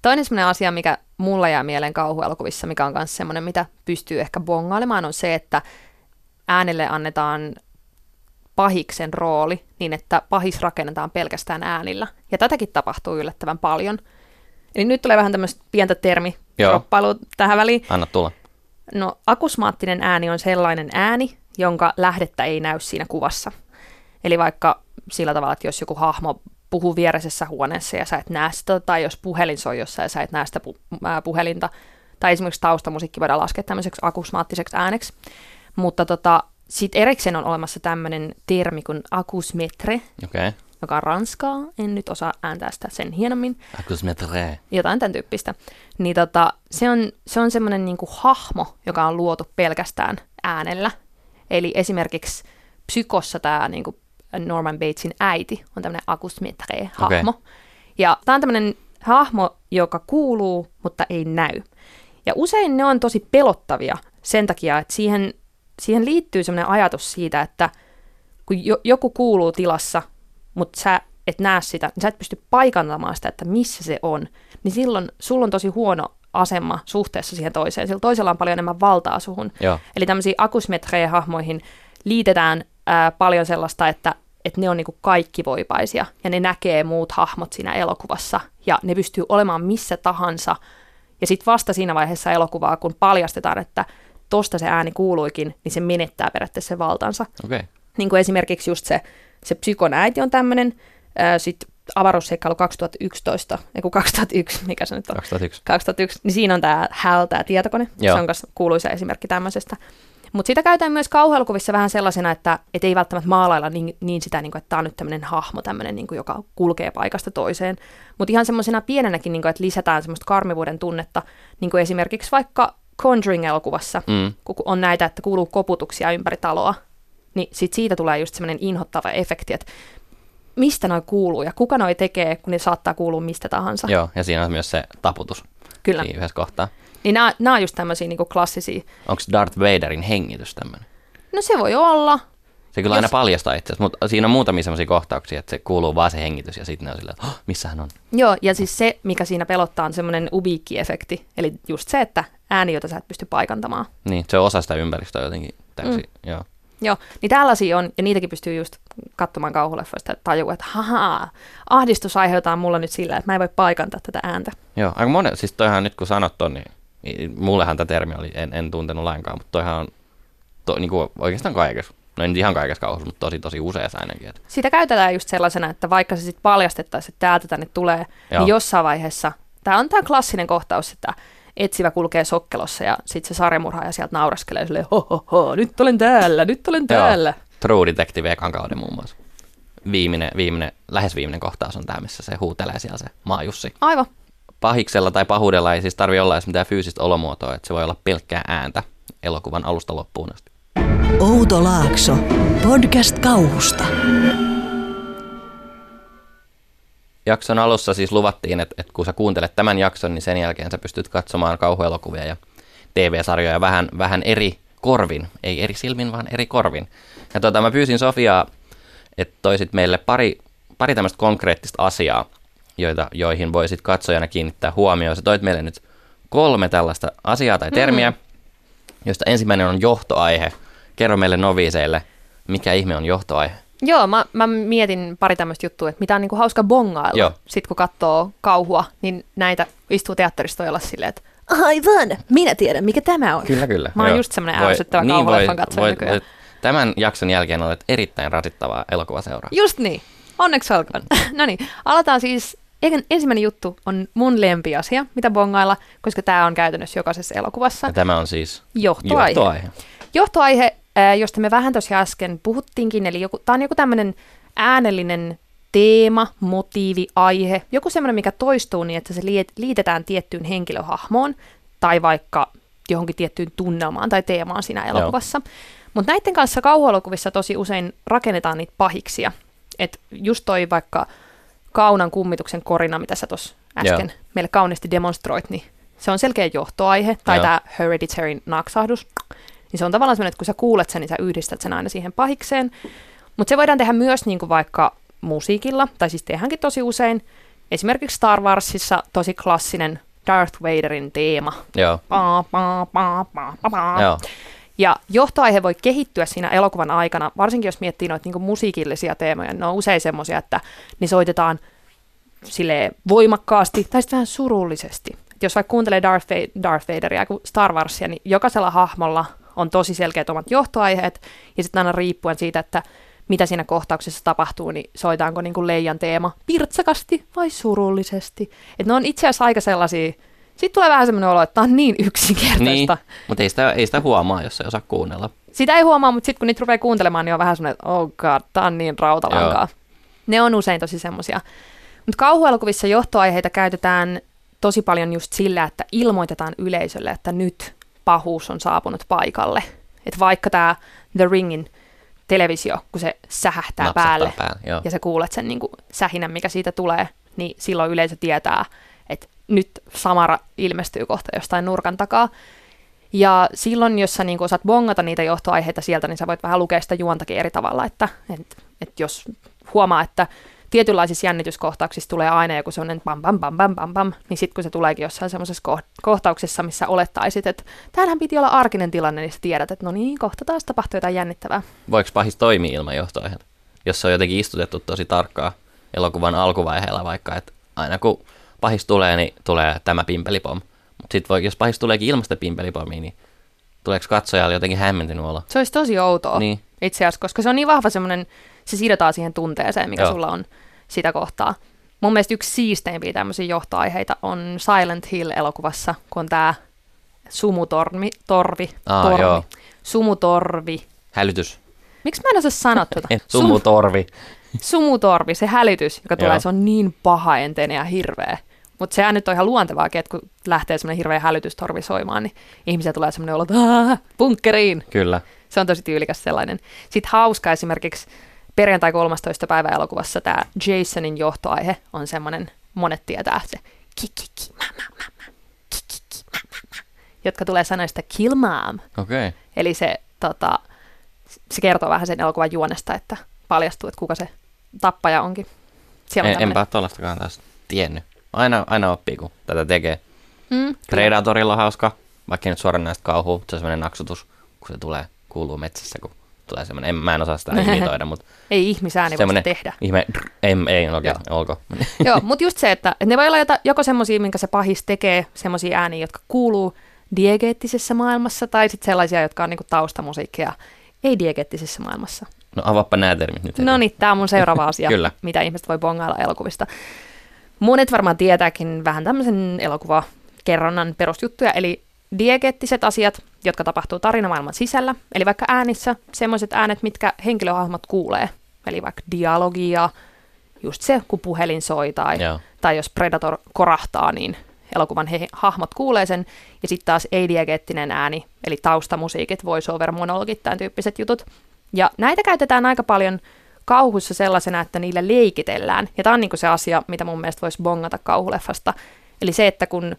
Speaker 3: Toinen semmoinen asia, mikä mulla jää mieleen kauhuelokuvissa, mikä on myös semmoinen, mitä pystyy ehkä bongailemaan, on se, että äänelle annetaan pahiksen rooli niin, että pahis rakennetaan pelkästään äänillä. Ja tätäkin tapahtuu yllättävän paljon. Eli nyt tulee vähän tämmöistä pientä termi tähän väliin.
Speaker 4: Anna tulla.
Speaker 3: No, akusmaattinen ääni on sellainen ääni, jonka lähdettä ei näy siinä kuvassa. Eli vaikka sillä tavalla, että jos joku hahmo puhuu viereisessä huoneessa ja sä et näe sitä, tai jos puhelin soi jossain ja sä et näe sitä pu- ää, puhelinta, tai esimerkiksi taustamusiikki voidaan laskea tämmöiseksi akusmaattiseksi ääneksi. Mutta tota, sitten erikseen on olemassa tämmöinen termi kuin akusmetre.
Speaker 4: Okay.
Speaker 3: joka on ranskaa, en nyt osaa ääntää sitä sen hienommin,
Speaker 4: Akusmetre.
Speaker 3: jotain tämän tyyppistä, niin tota, se on, se on semmoinen niinku hahmo, joka on luotu pelkästään äänellä. Eli esimerkiksi Psykossa tämä niinku Norman Batesin äiti on tämmöinen akusmetre-hahmo.
Speaker 4: Okei.
Speaker 3: Ja tämä on tämmöinen hahmo, joka kuuluu, mutta ei näy. Ja usein ne on tosi pelottavia sen takia, että siihen, siihen liittyy semmoinen ajatus siitä, että kun jo, joku kuuluu tilassa, mutta sä et näe sitä, niin sä et pysty paikantamaan sitä, että missä se on, niin silloin sulla on tosi huono asema suhteessa siihen toiseen. Sillä toisella on paljon enemmän valtaa suhun.
Speaker 4: Joo.
Speaker 3: Eli tämmöisiin akusmetrejä-hahmoihin liitetään ää, paljon sellaista, että, että ne on niinku kaikkivoipaisia ja ne näkee muut hahmot siinä elokuvassa ja ne pystyy olemaan missä tahansa. Ja sitten vasta siinä vaiheessa elokuvaa, kun paljastetaan, että tosta se ääni kuuluikin, niin se menettää periaatteessa sen valtansa.
Speaker 4: Okay.
Speaker 3: Niin kuin esimerkiksi just se, se psykon äiti on tämmöinen, sitten avaruusseikkailu 2011, ei kun 2001, mikä se nyt on?
Speaker 4: 2001.
Speaker 3: 2001, niin siinä on tämä HAL, tämä tietokone.
Speaker 4: Joo.
Speaker 3: Se on myös kuuluisa esimerkki tämmöisestä. Mutta sitä käytetään myös kauhuelokuvissa vähän sellaisena, että et ei välttämättä maalailla niin, niin sitä, niin kuin, että tämä on nyt tämmöinen hahmo, tämmöinen, niin kuin, joka kulkee paikasta toiseen. Mutta ihan semmoisena pienenäkin, niin kuin, että lisätään semmoista karmivuuden tunnetta, niin kuin esimerkiksi vaikka Conjuring-elokuvassa,
Speaker 4: Mm.
Speaker 3: kun on näitä, että kuuluu koputuksia ympäri taloa, niin sit siitä tulee just semmoinen inhottava efekti, että mistä noi kuuluu ja kuka noi tekee, kun ne saattaa kuulua mistä tahansa.
Speaker 4: Joo, ja siinä on myös se taputus
Speaker 3: Kyllä.
Speaker 4: siinä yhdessä kohtaa.
Speaker 3: Niin nämä, nämä on just tämmöisiä niin klassisia.
Speaker 4: Onko Darth Vaderin hengitys tämmöinen?
Speaker 3: No se voi olla.
Speaker 4: Se kyllä
Speaker 3: Jos-
Speaker 4: aina paljastaa itse asiassa, mutta siinä on muutamia sellaisia kohtauksia, että se kuuluu vaan se hengitys ja sitten ne on silleen, että oh, missä hän on.
Speaker 3: Joo, ja siis se, mikä siinä pelottaa, on semmoinen ubiikki-efekti. Eli just se, että ääni, jota sä et pysty paikantamaan.
Speaker 4: Niin, se on osa sitä ympäristöä jotenkin täysin, mm. joo.
Speaker 3: Joo, niin tällaisia on, ja niitäkin pystyy just katsomaan kauhuleffoista, että tajuu, että haha, ahdistus aiheutetaan mulla nyt sillä, että mä en voi paikantaa tätä ääntä.
Speaker 4: Joo, aika monen, siis toihan nyt kun sanot ton, niin mullehan tämä termi oli, en, en tuntenut lainkaan, mutta toihan on to, niin kuin oikeastaan kaikessa, no ei nyt ihan kaikessa kauhussa, mutta tosi tosi useassa ainakin. Että.
Speaker 3: Sitä käytetään just sellaisena, että vaikka se sitten paljastettaisiin, että täältä tänne tulee,
Speaker 4: Joo.
Speaker 3: niin jossain vaiheessa, tämä on tämä klassinen kohtaus, että etsivä kulkee sokkelossa ja sitten se sarjamurhaaja sieltä nauraskelee silleen, ho, ho, ho, nyt olen täällä, nyt olen täällä.
Speaker 4: Joo, True Detective ekan kauden muun muassa. Viimeinen, viimeinen, lähes viimeinen kohtaus on tämä, missä se huutelee siellä se maajussi.
Speaker 3: Aivan.
Speaker 4: Pahiksella tai pahuudella ei siis tarvi olla edes mitään fyysistä olomuotoa, että se voi olla pelkkää ääntä elokuvan alusta loppuun asti.
Speaker 1: Outo Laakso. Podcast kauhusta.
Speaker 4: Jakson alussa siis luvattiin, että, että kun sä kuuntelet tämän jakson, niin sen jälkeen sä pystyt katsomaan kauhuelokuvia ja TV-sarjoja vähän, vähän eri korvin. Ei eri silmin, vaan eri korvin. Ja tota, mä pyysin Sofiaa, että toisit meille pari, pari tämmöistä konkreettista asiaa, joita, joihin voisit katsojana kiinnittää huomioon. Sä toit meille nyt kolme tällaista asiaa tai termiä, joista ensimmäinen on johtoaihe. Kerro meille noviiseille, mikä ihme on johtoaihe.
Speaker 3: Joo, mä, mä mietin pari tämmöistä juttua, että mitä on niinku hauska bongailla.
Speaker 4: Joo.
Speaker 3: Sitten kun katsoo kauhua, niin näitä istuu teatteristoilla silleen, että
Speaker 1: Aivan, minä tiedän mikä tämä on.
Speaker 4: Kyllä, kyllä.
Speaker 3: Mä oon
Speaker 4: Joo.
Speaker 3: just semmonen ärsyttävä kauhuleffan katsoja nykyään.
Speaker 4: Tämän jakson jälkeen olet erittäin rasittavaa elokuvaseuraa.
Speaker 3: just niin, onneksi olkoon. no niin, aloitetaan siis. En- Ensimmäinen juttu on mun lempiasia, mitä bongailla, koska tämä on käytännössä jokaisessa elokuvassa.
Speaker 4: Ja tämä on siis
Speaker 3: Johtoaihe.
Speaker 4: johtoaihe.
Speaker 3: Johtoaihe, josta me vähän tuossa äsken puhuttiinkin, eli joku, tämä on joku tämmöinen äänellinen teema, motiivi, aihe, joku semmoinen, mikä toistuu niin, että se liitetään tiettyyn henkilöhahmoon tai vaikka johonkin tiettyyn tunnelmaan tai teemaan siinä elokuvassa. Mutta näiden kanssa kauhuelokuvissa tosi usein rakennetaan niitä pahiksia. Et just toi vaikka Kaunan kummituksen korina, mitä sä tuossa äsken
Speaker 4: Joo.
Speaker 3: meille kauniisti demonstroit, niin se on selkeä johtoaihe, tai tämä hereditary naksahdus. Niin se on tavallaan semmoinen, että kun sä kuulet sen, niin sä yhdistät sen aina siihen pahikseen. Mutta se voidaan tehdä myös niin kuin vaikka musiikilla, tai siis tehdäänkin tosi usein. Esimerkiksi Star Warsissa tosi klassinen Darth Vaderin teema.
Speaker 4: Joo.
Speaker 3: Pa, pa, pa, pa, pa, pa.
Speaker 4: Joo.
Speaker 3: Ja johtoaihe voi kehittyä siinä elokuvan aikana, varsinkin jos miettii noita niin musiikillisia teemoja. Ne on usein semmoisia, että ne soitetaan sille voimakkaasti tai sitten vähän surullisesti. Et jos vaikka kuuntelee Darth, Va- Darth Vaderia kuin Star Warsia, niin jokaisella hahmolla on tosi selkeät omat johtoaiheet, ja sitten aina riippuen siitä, että mitä siinä kohtauksessa tapahtuu, niin soitaanko niin leijan teema pirtsakasti vai surullisesti. Et ne on itse asiassa aika sellaisia, sitten tulee vähän semmoinen olo, että tämä on niin yksinkertaista.
Speaker 4: Niin, mutta ei sitä, ei sitä huomaa, jos ei osaa kuunnella.
Speaker 3: Sitä ei huomaa, mutta sitten kun niitä rupeaa kuuntelemaan, niin on vähän semmoinen, että oh god, tää on niin rautalankaa. Ne on usein tosi semmoisia. Mutta kauhuelokuvissa johtoaiheita käytetään tosi paljon just sillä, että ilmoitetaan yleisölle, että nyt pahuus on saapunut paikalle. Että vaikka tämä The Ringin televisio, kun se sähähtää
Speaker 4: Napsahtaa
Speaker 3: päälle,
Speaker 4: päälle, joo.
Speaker 3: ja sä kuulet sen niin kuin sähinän, mikä siitä tulee, niin silloin yleisö tietää, että nyt Samara ilmestyy kohta jostain nurkan takaa. Ja silloin, jos sä niin osaat bongata niitä johtoaiheita sieltä, niin sä voit vähän lukea sitä juontakin eri tavalla, että, että, että jos huomaa, että tietynlaisissa jännityskohtauksissa tulee aina joku sellainen pam pam pam pam pam pam, niin sitten kun se tuleekin jossain semmoisessa koht- kohtauksessa, missä olettaisit, että täällähän piti olla arkinen tilanne, niin sä tiedät, että no niin, kohta taas tapahtuu jotain jännittävää.
Speaker 4: Voiko pahis toimia ilman johtoaiheita? Jos se on jotenkin istutettu tosi tarkkaa elokuvan alkuvaiheella vaikka, että aina kun pahis tulee, niin tulee tämä pimpelipom. Mutta sitten voi, jos pahis tuleekin ilmasta pimpelipommia, niin tuleeko katsojalle jotenkin hämmentynyt olo?
Speaker 3: Se olisi tosi outoa
Speaker 4: Niin.
Speaker 3: itse asiassa, koska se on niin vahva semmoinen, se sidotaan siihen tunteeseen, mikä
Speaker 4: Joo.
Speaker 3: sulla on sitä kohtaa. Mun mielestä yksi siisteimpiä tämmöisiä johtoaiheita on Silent Hill-elokuvassa, kun on tämä sumutorvi, torvi,
Speaker 4: Aa,
Speaker 3: torvi,
Speaker 4: joo.
Speaker 3: sumutorvi.
Speaker 4: Hälytys.
Speaker 3: Miksi mä en osaa sanoa tuota?
Speaker 4: Sumutorvi.
Speaker 3: sumutorvi, se hälytys, joka tulee, se on niin paha enteinen ja hirveä. Mutta sehän nyt on ihan luontevaakin, että kun lähtee semmoinen hirveä hälytystorvi soimaan, niin ihmisiä tulee semmoinen olo, että "Aah, bunkkeriin.
Speaker 4: Kyllä.
Speaker 3: Se on tosi tyylikäs sellainen. Sitten hauska esimerkiksi perjantai 13. päivä elokuvassa tämä Jasonin johtoaihe on semmoinen, monet tietää se kikiki, kikiki, jotka tulee sanoista kill mom.
Speaker 4: Okei. Okay.
Speaker 3: Eli se tota, se kertoo vähän sen elokuvan juonesta, että paljastuu, että kuka se tappaja onkin. Siellä on
Speaker 4: En, enpä tuollaistakaan taas tiennyt. Aina, aina oppii, kun tätä tekee.
Speaker 3: Mm,
Speaker 4: Predatorilla on hauska, vaikka ei nyt suoranaista kauhua, se on semmoinen naksutus, kun se tulee, kuuluu metsässä, kun tulee semmoinen, en, mä en osaa sitä imitoida, mutta
Speaker 3: Ei ihmisääni voi tehdä.
Speaker 4: ihme, ei, ei okei, okay,
Speaker 3: Joo.
Speaker 4: olko.
Speaker 3: Joo, mutta just se, että, että ne voi olla jota, joko semmoisia, minkä se pahis tekee, semmoisia ääniä, jotka kuuluu diegeettisessä maailmassa, tai sitten sellaisia, jotka on niinku taustamusiikkia ei-diegeettisessä maailmassa.
Speaker 4: No avaappa nämä termit nyt.
Speaker 3: No niin, tämä on mun seuraava asia,
Speaker 4: Kyllä.
Speaker 3: mitä ihmiset voi bongailla elokuvista. Monet varmaan tietääkin vähän tämmöisen elokuvakerronnan perusjuttuja, eli diegeettiset asiat, jotka tapahtuu tarinamaailman sisällä, eli vaikka äänissä semmoiset äänet, mitkä henkilöhahmot kuulee, eli vaikka dialogia, just se, kun puhelin soi tai,
Speaker 4: Joo.
Speaker 3: tai jos Predator korahtaa, niin elokuvan he, hahmot kuulee sen, ja sitten taas ei-diegeettinen ääni, eli taustamusiikit, voiceover, monologit, tämän tyyppiset jutut. Ja näitä käytetään aika paljon kauhussa sellaisena, että niillä leikitellään. Ja tämä on niinku se asia, mitä mun mielestä voisi bongata kauhuleffasta. Eli se, että kun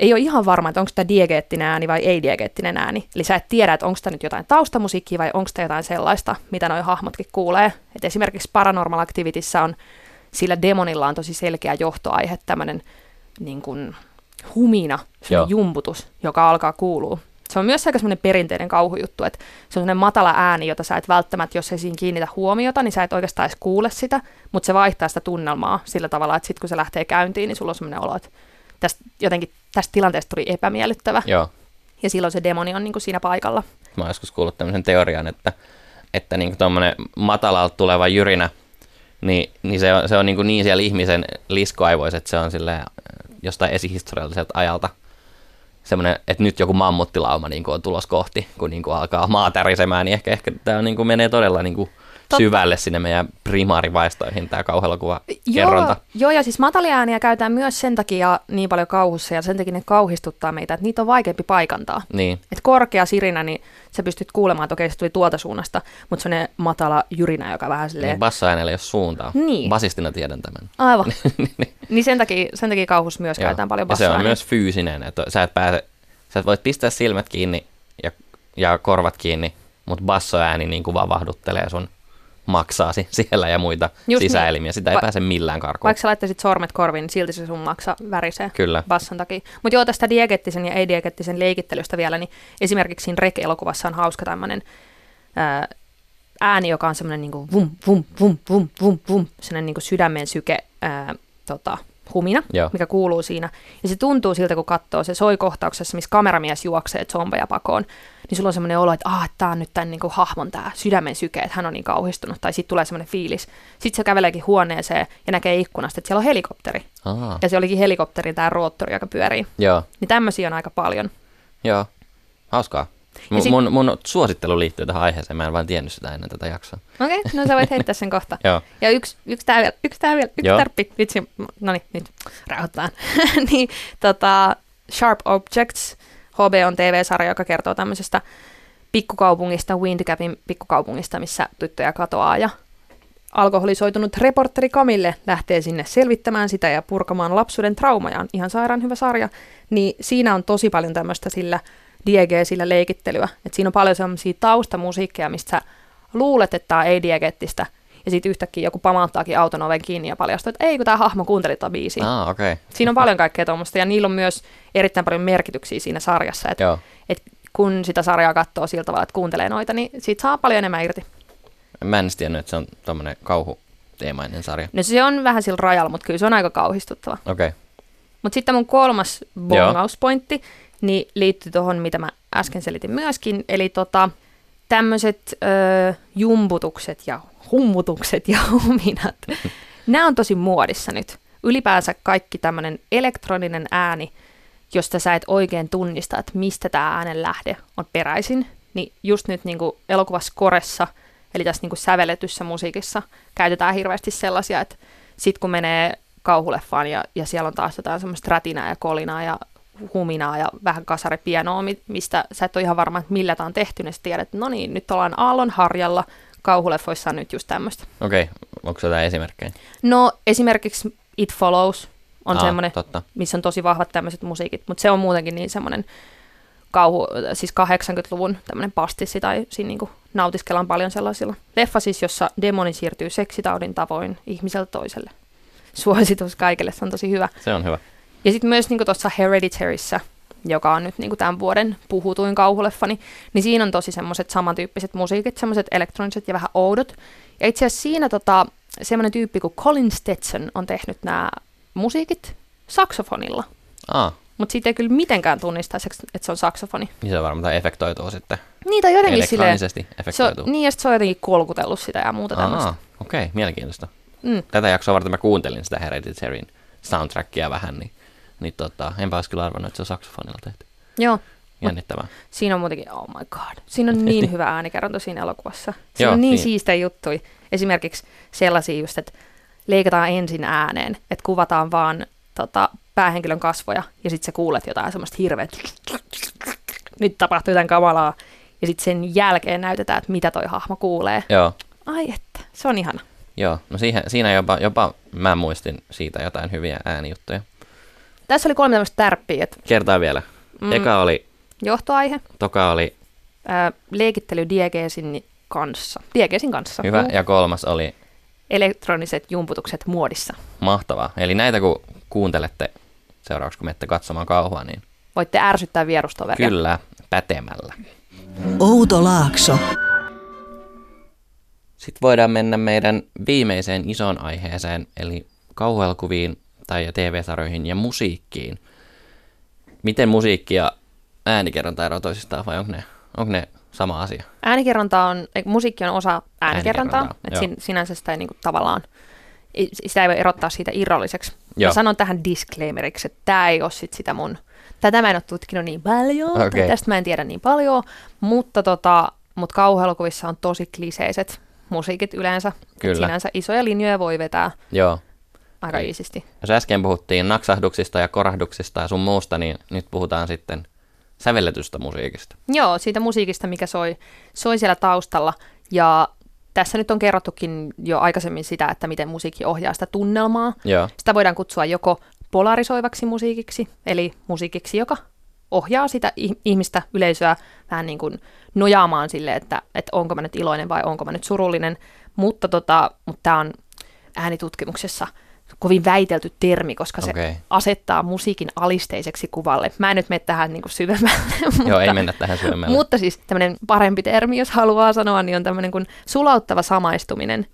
Speaker 3: ei ole ihan varma, että onko tämä diegeettinen ääni vai ei-diegeettinen ääni. Eli sä et tiedä, että onko tämä nyt jotain taustamusiikkia vai onko tämä jotain sellaista, mitä nuo hahmotkin kuulee. Et esimerkiksi Paranormal Activityssä on, sillä demonilla on tosi selkeä johtoaihe, tämmöinen niin kuin humina,
Speaker 4: Joo.
Speaker 3: jumputus, joka alkaa kuulua. Se on myös aika semmoinen perinteinen kauhujuttu, että se on semmoinen matala ääni, jota sä et välttämättä, jos ei siinä kiinnitä huomiota, niin sä et oikeastaan edes kuule sitä, mutta se vaihtaa sitä tunnelmaa sillä tavalla, että sitten kun se lähtee käyntiin, niin sulla on semmoinen olo, että tästä, jotenkin tästä tilanteesta tuli epämiellyttävä,
Speaker 4: Joo.
Speaker 3: ja silloin se demoni on niin kuin siinä paikalla.
Speaker 4: Mä oon joskus kuullut tämmöisen teorian, että, että niin tuommoinen matalalta tuleva jyrinä, niin, niin se on, se on niin, niin siellä ihmisen liskoaivoissa, että se on silleen, jostain esihistorialliselta ajalta semmoinen, että nyt joku mammuttilauma niin kuin on tulos kohti, kun niin kuin alkaa maa tärisemään, niin ehkä, ehkä tämä niin kuin menee todella niin kuin Syvälle sinne meidän primaarivaistoihin tämä kauhelokuva kerronta.
Speaker 3: Joo, joo, ja siis matalia ääniä käytetään myös sen takia niin paljon kauhussa, ja sen takia ne kauhistuttaa meitä, että niitä on vaikeampi paikantaa.
Speaker 4: Niin,
Speaker 3: Et korkea sirinä, niin sä pystyt kuulemaan, että okei, se tuli tuolta suunnasta, mutta se on ne matala jyrinä, joka vähän silleen...
Speaker 4: niin bassoäänellä ei ole suuntaa.
Speaker 3: Niin.
Speaker 4: Basistina tiedän tämän.
Speaker 3: Aivan. niin sen takia, sen takia kauhus myös
Speaker 4: Joo.
Speaker 3: käytetään paljon
Speaker 4: ja se on myös fyysinen, että sä et pääse, sä et voit pistää silmät kiinni ja, ja korvat kiinni, mutta bassoääni niin kuin vaan vahduttelee sun maksaasi siellä ja muita
Speaker 3: Just niin.
Speaker 4: sisäelimiä. Sitä ei
Speaker 3: Va-
Speaker 4: pääse millään karkuun.
Speaker 3: Vaikka sä laittaisit sormet korviin, niin silti se sun maksa värisee
Speaker 4: Kyllä.
Speaker 3: basson takia. Mutta joo, tästä diegettisen ja ei-diegettisen leikittelystä vielä, niin esimerkiksi siinä Rek-elokuvassa on hauska tämmöinen ää, ääni, joka on semmoinen niinku vum, vum, vum, vum, vum, vum, semmoinen niinku sydämen syke ää, tota, humina,
Speaker 4: Joo.
Speaker 3: mikä kuuluu siinä. Ja se tuntuu siltä, kun katsoo, se soi kohtauksessa, missä kameramies juoksee zombeja pakoon, niin sulla on semmoinen olo, että ah, tämä on nyt tämän niinku hahmon tämä sydämen syke, että hän on niin kauhistunut, tai sitten tulee semmoinen fiilis. Sitten se käveleekin huoneeseen ja näkee ikkunasta, että siellä on helikopteri.
Speaker 4: Aa,
Speaker 3: Ja se olikin helikopterin tämä roottori, joka pyörii.
Speaker 4: joo,
Speaker 3: Niin tämmöisiä on aika paljon.
Speaker 4: joo. Hauskaa. Mun,
Speaker 3: sit-
Speaker 4: mun, mun suosittelu liittyy tähän aiheeseen, mä en vaan tiennyt sitä ennen tätä jaksoa.
Speaker 3: Okei, okay, no sä voit heittää sen kohta.
Speaker 4: Joo,
Speaker 3: Ja yksi, yksi tää vielä, yksi tää vielä, yksi
Speaker 4: Joo.
Speaker 3: tärppi, vitsi, no niin, nyt rauhoitetaan. niin, tota, Sharp Objects, HBO on TV-sarja, joka kertoo tämmöisestä pikkukaupungista, Windgapin pikkukaupungista, missä tyttöjä katoaa ja alkoholisoitunut reporteri Kamille lähtee sinne selvittämään sitä ja purkamaan lapsuuden traumajaan. Ihan sairaan hyvä sarja. Niin siinä on tosi paljon tämmöistä sillä diegeesillä leikittelyä. Et siinä on paljon semmoisia taustamusiikkeja, mistä luulet, että tämä on ei-diegeettistä. Ja sitten yhtäkkiä joku pamauttaakin auton oven kiinni ja paljastaa, että ei kun tämä hahmo kuunteli tätä biisiä.
Speaker 4: ah. Okay.
Speaker 3: Siinä on paljon kaikkea tuommoista ja niillä on myös erittäin paljon merkityksiä siinä sarjassa. Että et kun sitä sarjaa katsoo sillä tavalla, että kuuntelee noita, niin siitä saa paljon enemmän irti.
Speaker 4: Mä en tiennyt, että se on tommonen kauhuteemainen sarja.
Speaker 3: No se on vähän sillä rajalla, mutta kyllä se on aika kauhistuttava.
Speaker 4: Okei. Okay.
Speaker 3: Mutta sitten mun kolmas bongauspointti niin liittyy tuohon, mitä mä äsken selitin myöskin. Eli tota, tämmöiset jumputukset ja hummutukset ja huminat, nämä on tosi muodissa nyt. Ylipäänsä kaikki tämmöinen elektroninen ääni, josta sä et oikein tunnista, että mistä tämä äänen lähde on peräisin, niin just nyt niin kuin elokuvassa koressa, eli tässä niin kuin sävelletyssä musiikissa, käytetään hirveästi sellaisia, että sit kun menee kauhuleffaan ja, ja siellä on taas jotain semmoista rätinää ja kolinaa ja huminaa ja vähän kasaripianoa, mi- mistä sä et ole ihan varma, että millä tämä on tehty, niin sä tiedät, että no niin, nyt ollaan aallon harjalla, kauhuleffoissa on nyt just tämmöistä.
Speaker 4: Okei, okay. onko se jotain esimerkkejä?
Speaker 3: No esimerkiksi It Follows on
Speaker 4: Aa,
Speaker 3: semmoinen,
Speaker 4: Totta.
Speaker 3: missä on tosi vahvat tämmöiset musiikit, mutta se on muutenkin niin semmoinen kauhu, siis 80-luvun tämmöinen pastissi tai siinä niinku nautiskellaan paljon sellaisilla. Leffa siis, jossa demoni siirtyy seksitaudin tavoin ihmiseltä toiselle. Suositus kaikille, se on tosi hyvä.
Speaker 4: Se on hyvä.
Speaker 3: Ja sitten myös niin tuossa Hereditaryssä, joka on nyt niin tämän vuoden puhutuin kauhuleffani, niin siinä on tosi semmoiset samantyyppiset musiikit, semmoiset elektroniset ja vähän oudot. Ja itse asiassa siinä tota, semmoinen tyyppi kuin Colin Stetson on tehnyt nämä musiikit saksofonilla.
Speaker 4: Aa,
Speaker 3: Mutta siitä ei kyllä mitenkään tunnista, että se on saksofoni.
Speaker 4: niin se varmaan efektoituu sitten.
Speaker 3: Niitä on jotenkin.
Speaker 4: Elektronisesti
Speaker 3: Se on,
Speaker 4: efektoituu.
Speaker 3: niin, ja se on jotenkin kolkutellut sitä ja muuta tämmöistä.
Speaker 4: Okei, okay, mielenkiintoista.
Speaker 3: Mm.
Speaker 4: Tätä jaksoa varten mä kuuntelin sitä Hereditaryn soundtrackia vähän, niin, niin tota, enpä olisi kyllä arvannut, että se on saksofonilla tehty.
Speaker 3: Joo,
Speaker 4: Jännittävää.
Speaker 3: siinä on muutenkin, oh my god, siinä on niin hyvä äänikerronta siinä elokuvassa. Siinä
Speaker 4: Joo,
Speaker 3: on niin,
Speaker 4: niin.
Speaker 3: siistejä juttuja. Esimerkiksi sellaisia just, että leikataan ensin ääneen, että kuvataan vaan tota, päähenkilön kasvoja ja sitten sä kuulet jotain semmoista hirveät, nyt tapahtuu jotain kamalaa. Ja sitten sen jälkeen näytetään, että mitä toi hahmo kuulee.
Speaker 4: Joo,
Speaker 3: Ai että, se on ihana.
Speaker 4: Joo. No siihen, siinä jopa, jopa mä muistin siitä jotain hyviä äänijuttuja.
Speaker 3: Tässä oli kolme tämmöistä tärppiä, että
Speaker 4: Kertaa vielä.
Speaker 3: Mm.
Speaker 4: Eka oli,
Speaker 3: johtoaihe,
Speaker 4: toka oli
Speaker 3: ää, leikittely diegeesin kanssa. Diegeesin kanssa.
Speaker 4: hyvä
Speaker 3: Mm.
Speaker 4: ja kolmas oli
Speaker 3: Elektroniset jumputukset muodissa.
Speaker 4: mahtavaa. Eli näitä kun kuuntelette seuraavaksi, kun menette katsomaan kauhua, niin
Speaker 3: Voitte ärsyttää vierustoveria.
Speaker 4: kyllä pätemällä.
Speaker 1: Outo Laakso.
Speaker 4: Sitten voidaan mennä meidän viimeiseen isoon aiheeseen, eli kauhuelkuviin tai TV-sarjoihin ja musiikkiin. Miten musiikki ja äänikerronta eroavat toisistaan vai onko ne, onko ne sama asia?
Speaker 3: Äänikerronta on, musiikki on osa äänikerrontaa,
Speaker 4: Äänikerrontaa,
Speaker 3: että sin, sinänsä sitä ei niinku tavallaan, sitä ei voi erottaa siitä irralliseksi.
Speaker 4: Joo.
Speaker 3: Mä sanon tähän disclaimeriksi, että tämä ei ole sit sitä mun, tätä mä en ole tutkinut niin paljon, okay. tästä mä en tiedä niin paljon, mutta tota, mut kauhuelokuvissa on tosi kliseiset musiikit yleensä. Et
Speaker 4: Kyllä.
Speaker 3: Sinänsä isoja linjoja voi vetää
Speaker 4: Joo.
Speaker 3: aika iisisti.
Speaker 4: Jos äsken puhuttiin naksahduksista ja korahduksista ja sun muusta, niin nyt puhutaan sitten sävelletystä musiikista.
Speaker 3: Joo, siitä musiikista, mikä soi, soi siellä taustalla. Ja tässä nyt on kerrottukin jo aikaisemmin sitä, että miten musiikki ohjaa sitä tunnelmaa.
Speaker 4: Joo,
Speaker 3: Sitä voidaan kutsua joko polarisoivaksi musiikiksi, eli musiikiksi, joka ohjaa sitä ih- ihmistä, yleisöä vähän niin kuin nojaamaan sille, että, että onko mä nyt iloinen vai onko mä nyt surullinen. Mutta, tota, mutta tämä on äänitutkimuksessa kovin väitelty termi, koska se
Speaker 4: Okei.
Speaker 3: asettaa musiikin alisteiseksi kuvalle. Mä en nyt mene tähän niin kuin syvemmälle. mutta,
Speaker 4: joo ei mennä tähän syömällä.
Speaker 3: mutta siis tämmöinen parempi termi, jos haluaa sanoa, niin on tämmöinen kuin sulauttava samaistuminen,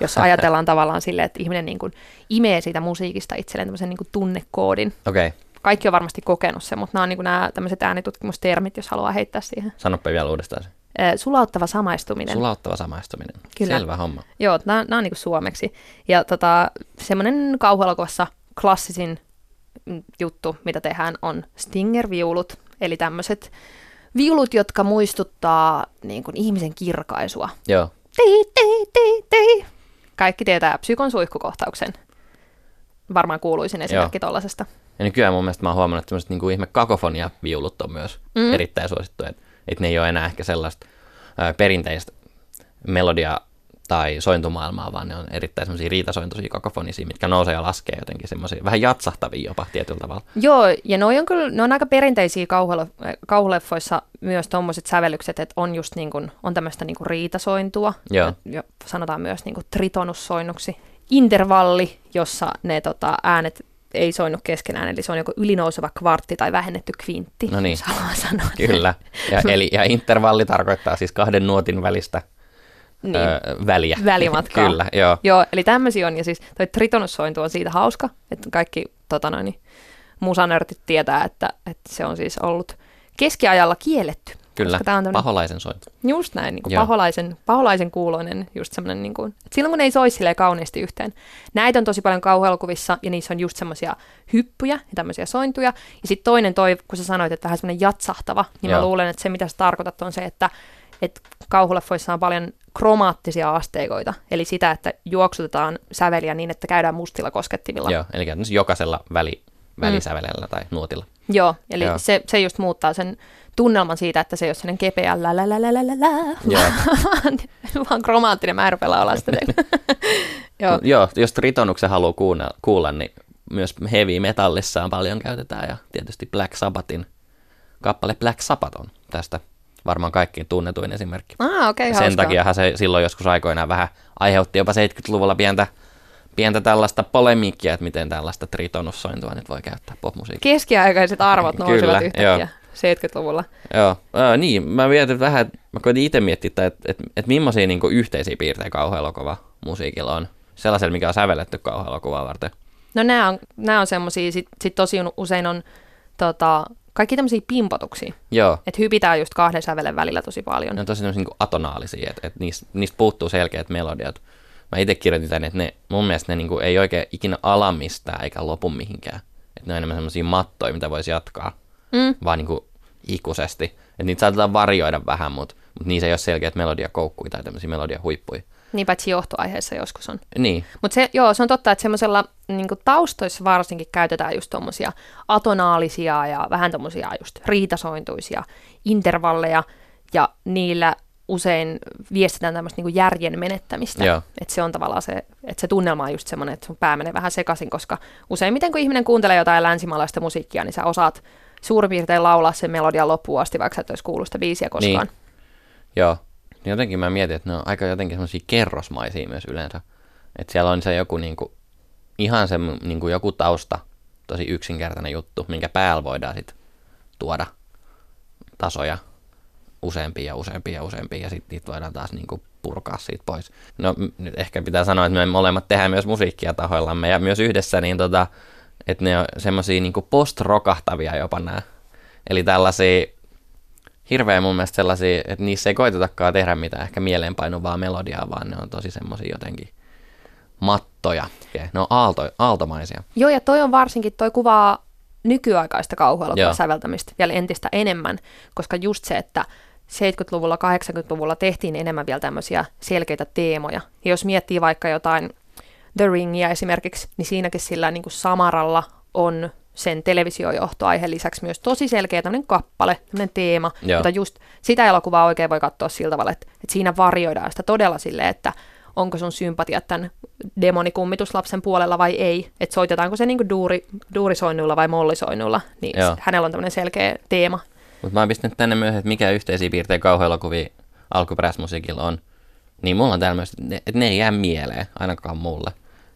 Speaker 3: jos ajatellaan tavallaan silleen, että ihminen niin kuin imee siitä musiikista itselleen tämmöisen niin kuin tunnekoodin.
Speaker 4: Okei, okay.
Speaker 3: Kaikki on varmasti kokenut sen, mutta nämä on niin kuin nämä tämmöiset äänitutkimustermit, jos haluaa heittää siihen.
Speaker 4: sanoppa vielä uudestaan se.
Speaker 3: Sulauttava samaistuminen.
Speaker 4: Sulauttava samaistuminen.
Speaker 3: Kyllä.
Speaker 4: Selvä homma.
Speaker 3: Joo, nämä, nämä on niin kuin suomeksi. Ja tota, semmoinen kauhuelokuvassa klassisin juttu, mitä tehdään, on Stinger-viulut. Eli tämmöiset viulut, jotka muistuttaa niin kuin ihmisen kirkaisua.
Speaker 4: Joo,
Speaker 3: Tii, tii, tii, tii. Kaikki tietää psykon suihkukohtauksen. Varmaan kuuluisin esimerkki tollasesta.
Speaker 4: ja nykyään mun mielestä mä oon huomannut, että tämmöiset niin ihme kakofonia-viulut on myös
Speaker 3: Mm.
Speaker 4: erittäin suosittuja. Että et ne ei ole enää ehkä sellaista ää, perinteistä melodia tai sointumaailmaa, vaan ne on erittäin semmoisia riitasointuisia kakofonisia, mitkä nousee ja laskee jotenkin semmoisia vähän jatsahtavia jopa tietyllä tavalla.
Speaker 3: Joo, ja ne on kyllä, ne on aika perinteisiä kauhuleffoissa myös tuommoiset sävellykset, että on just niin kuin, on tämmöistä niin kuin riitasointua,
Speaker 4: Joo.
Speaker 3: ja sanotaan myös niin kuin tritonussoinnuksi, intervalli, jossa ne tota, äänet ei soinnu keskenään, eli se on joko ylinouseva kvartti tai vähennetty kvintti,
Speaker 4: No niin.
Speaker 3: sanoa.
Speaker 4: Kyllä. Ja, eli, ja intervalli tarkoittaa siis kahden nuotin välistä
Speaker 3: Niin.
Speaker 4: öö, väliä.
Speaker 3: Välimatkaa.
Speaker 4: Kyllä, joo.
Speaker 3: Joo, eli tämmöisiä on, ja siis toi tritonussointu on siitä hauska, että kaikki tota noin, musanörtit tietää, että, että se on siis ollut keskiajalla kielletty.
Speaker 4: Kyllä,
Speaker 3: Koska tää on tämmönen-
Speaker 4: paholaisen sointu.
Speaker 3: Just näin, niin kuin
Speaker 4: Joo.
Speaker 3: paholaisen, paholaisen kuuloinen, just semmoinen, niin kuin, että silloin kun ei soisi silleen kauniisti yhteen. Näitä on tosi paljon kauhuelokuvissa, ja niissä on just semmoisia hyppyjä ja tämmöisiä sointuja. Ja sitten toinen toi, kun sä sanoit, että vähän semmoinen jatsahtava, niin
Speaker 4: Joo.
Speaker 3: mä luulen, että se mitä sä tarkoitat on se, että, että kauhuleffoissa on paljon kromaattisia asteikoita, eli sitä, että juoksutetaan säveliä niin, että käydään mustilla koskettimilla.
Speaker 4: Joo, eli jokaisella väli, välisävelellä tai nuotilla.
Speaker 3: Joo, eli
Speaker 4: Joo.
Speaker 3: Se, se just muuttaa sen tunnelman siitä, että se ei ole sellainen kepeä la la la la la la la, vaan, vaan kromaattinen, mä en rupea laulaa sitä. Joo,
Speaker 4: No, joo, jos Tritonuksen haluaa kuulla, kuulla, niin myös heavy metallissaan paljon käytetään ja tietysti Black Sabbathin kappale Black Sabbath on tästä varmaan kaikkiin tunnetuin esimerkki.
Speaker 3: Ah, okay,
Speaker 4: Sen takiahan se silloin joskus aikoinaan vähän aiheutti jopa 70-luvulla pientä, pientä tällaista polemiikkia, että miten tällaista tritonussointua nyt voi käyttää popmusiikissa.
Speaker 3: Keskiaikaiset arvot nousivat
Speaker 4: Kyllä,
Speaker 3: yhtäkkiä
Speaker 4: joo.
Speaker 3: 70-luvulla.
Speaker 4: Joo, ää, niin, mä mietin vähän, mä koitin itse miettiä, että, että, että, että millaisia niin yhteisiä piirteitä kauhuelokuva musiikilla on. Sellaisella, mikä on sävelletty kauhuelokuvaa varten.
Speaker 3: No nämä on, nämä on semmoisia, sit, sit tosi usein on tota, kaikki tämmöisiä pimpotuksia.
Speaker 4: Joo,
Speaker 3: Että hypitään just kahden sävelen välillä tosi paljon.
Speaker 4: ne on tosi niin atonaalisia, että, että niistä, niistä puuttuu selkeät melodiat. Mä itse kirjoitin tänne, että ne, mun mielestä ne niin kuin, ei oikein ikinä ala mistään eikä lopu mihinkään. Että ne on enemmän semmoisia mattoja, mitä voisi jatkaa,
Speaker 3: Mm.
Speaker 4: vaan niin kuin ikuisesti. Että niitä saatetaan varjoida vähän, mutta, mutta niissä ei ole selkeät melodiakoukkuja tai tämmöisiä melodiahuippuja.
Speaker 3: Niin paitsi johtoaiheessa joskus on.
Speaker 4: Niin,
Speaker 3: Mutta se, joo, se on totta, että semmoisella niin taustoissa varsinkin käytetään just tommosia atonaalisia ja vähän tommosia just riitasointuisia intervalleja, ja niillä usein viestitään tämmöistä niin järjen menettämistä.
Speaker 4: Joo.
Speaker 3: Että se on tavallaan se, että se tunnelma on just semmoinen, että sun pää menee vähän sekaisin, koska useimmiten kun ihminen kuuntelee jotain länsimaalaista musiikkia, niin sä osaat suurin piirtein laulaa sen melodian loppuun asti, vaikka sä et olisi kuullut sitä biisiä koskaan.
Speaker 4: Niin. joo. Niin jotenkin mä mietin, että ne on aika jotenkin semmoisia kerrosmaisia myös yleensä. Että siellä on se joku niinku, ihan se niinku joku tausta, tosi yksinkertainen juttu, minkä päällä voidaan sitten tuoda tasoja useampia ja useampia ja useampia, ja sitten niitä voidaan taas niinku purkaa siitä pois. No nyt ehkä pitää sanoa, että me molemmat tehdään myös musiikkia tahoillamme ja myös yhdessä, niin tota, että ne on semmoisia niinku post-rokahtavia jopa nämä. Eli tällaisia hirveä mun mielestä sellaisia, että niissä ei koitetakaan tehdä mitään ehkä mieleenpainuvaa melodiaa, vaan ne on tosi semmoisia jotenkin mattoja. Ne on aalto, aaltomaisia.
Speaker 3: Joo, ja toi on varsinkin, toi kuvaa nykyaikaista kauhuelokuvan säveltämistä vielä entistä enemmän, koska just se, että 70-luvulla, 80-luvulla tehtiin enemmän vielä tämmöisiä selkeitä teemoja. Ja jos miettii vaikka jotain The Ringia esimerkiksi, niin siinäkin sillä niin kuin Samaralla on sen televisiojohtoaiheen lisäksi myös tosi selkeä tämmöinen kappale, tämmöinen teema,
Speaker 4: Joo.
Speaker 3: mutta just sitä elokuvaa oikein voi katsoa sillä tavalla, että, että siinä varjoidaan sitä todella silleen, että onko sun sympatiat tämän demonikumituslapsen puolella vai ei, että soitetaanko se niinku duuri, duurisoinnuilla vai mollisoinnuilla, niin
Speaker 4: Joo.
Speaker 3: hänellä on tämmöinen selkeä teema.
Speaker 4: Mutta mä oon pistänyt tänne myös, että mikä yhteisiä piirteitä kauhuelokuvia alkuperäismusiikilla on. Niin mulla on täällä myös, että ne, että ne ei jää mieleen, ainakaan mulle.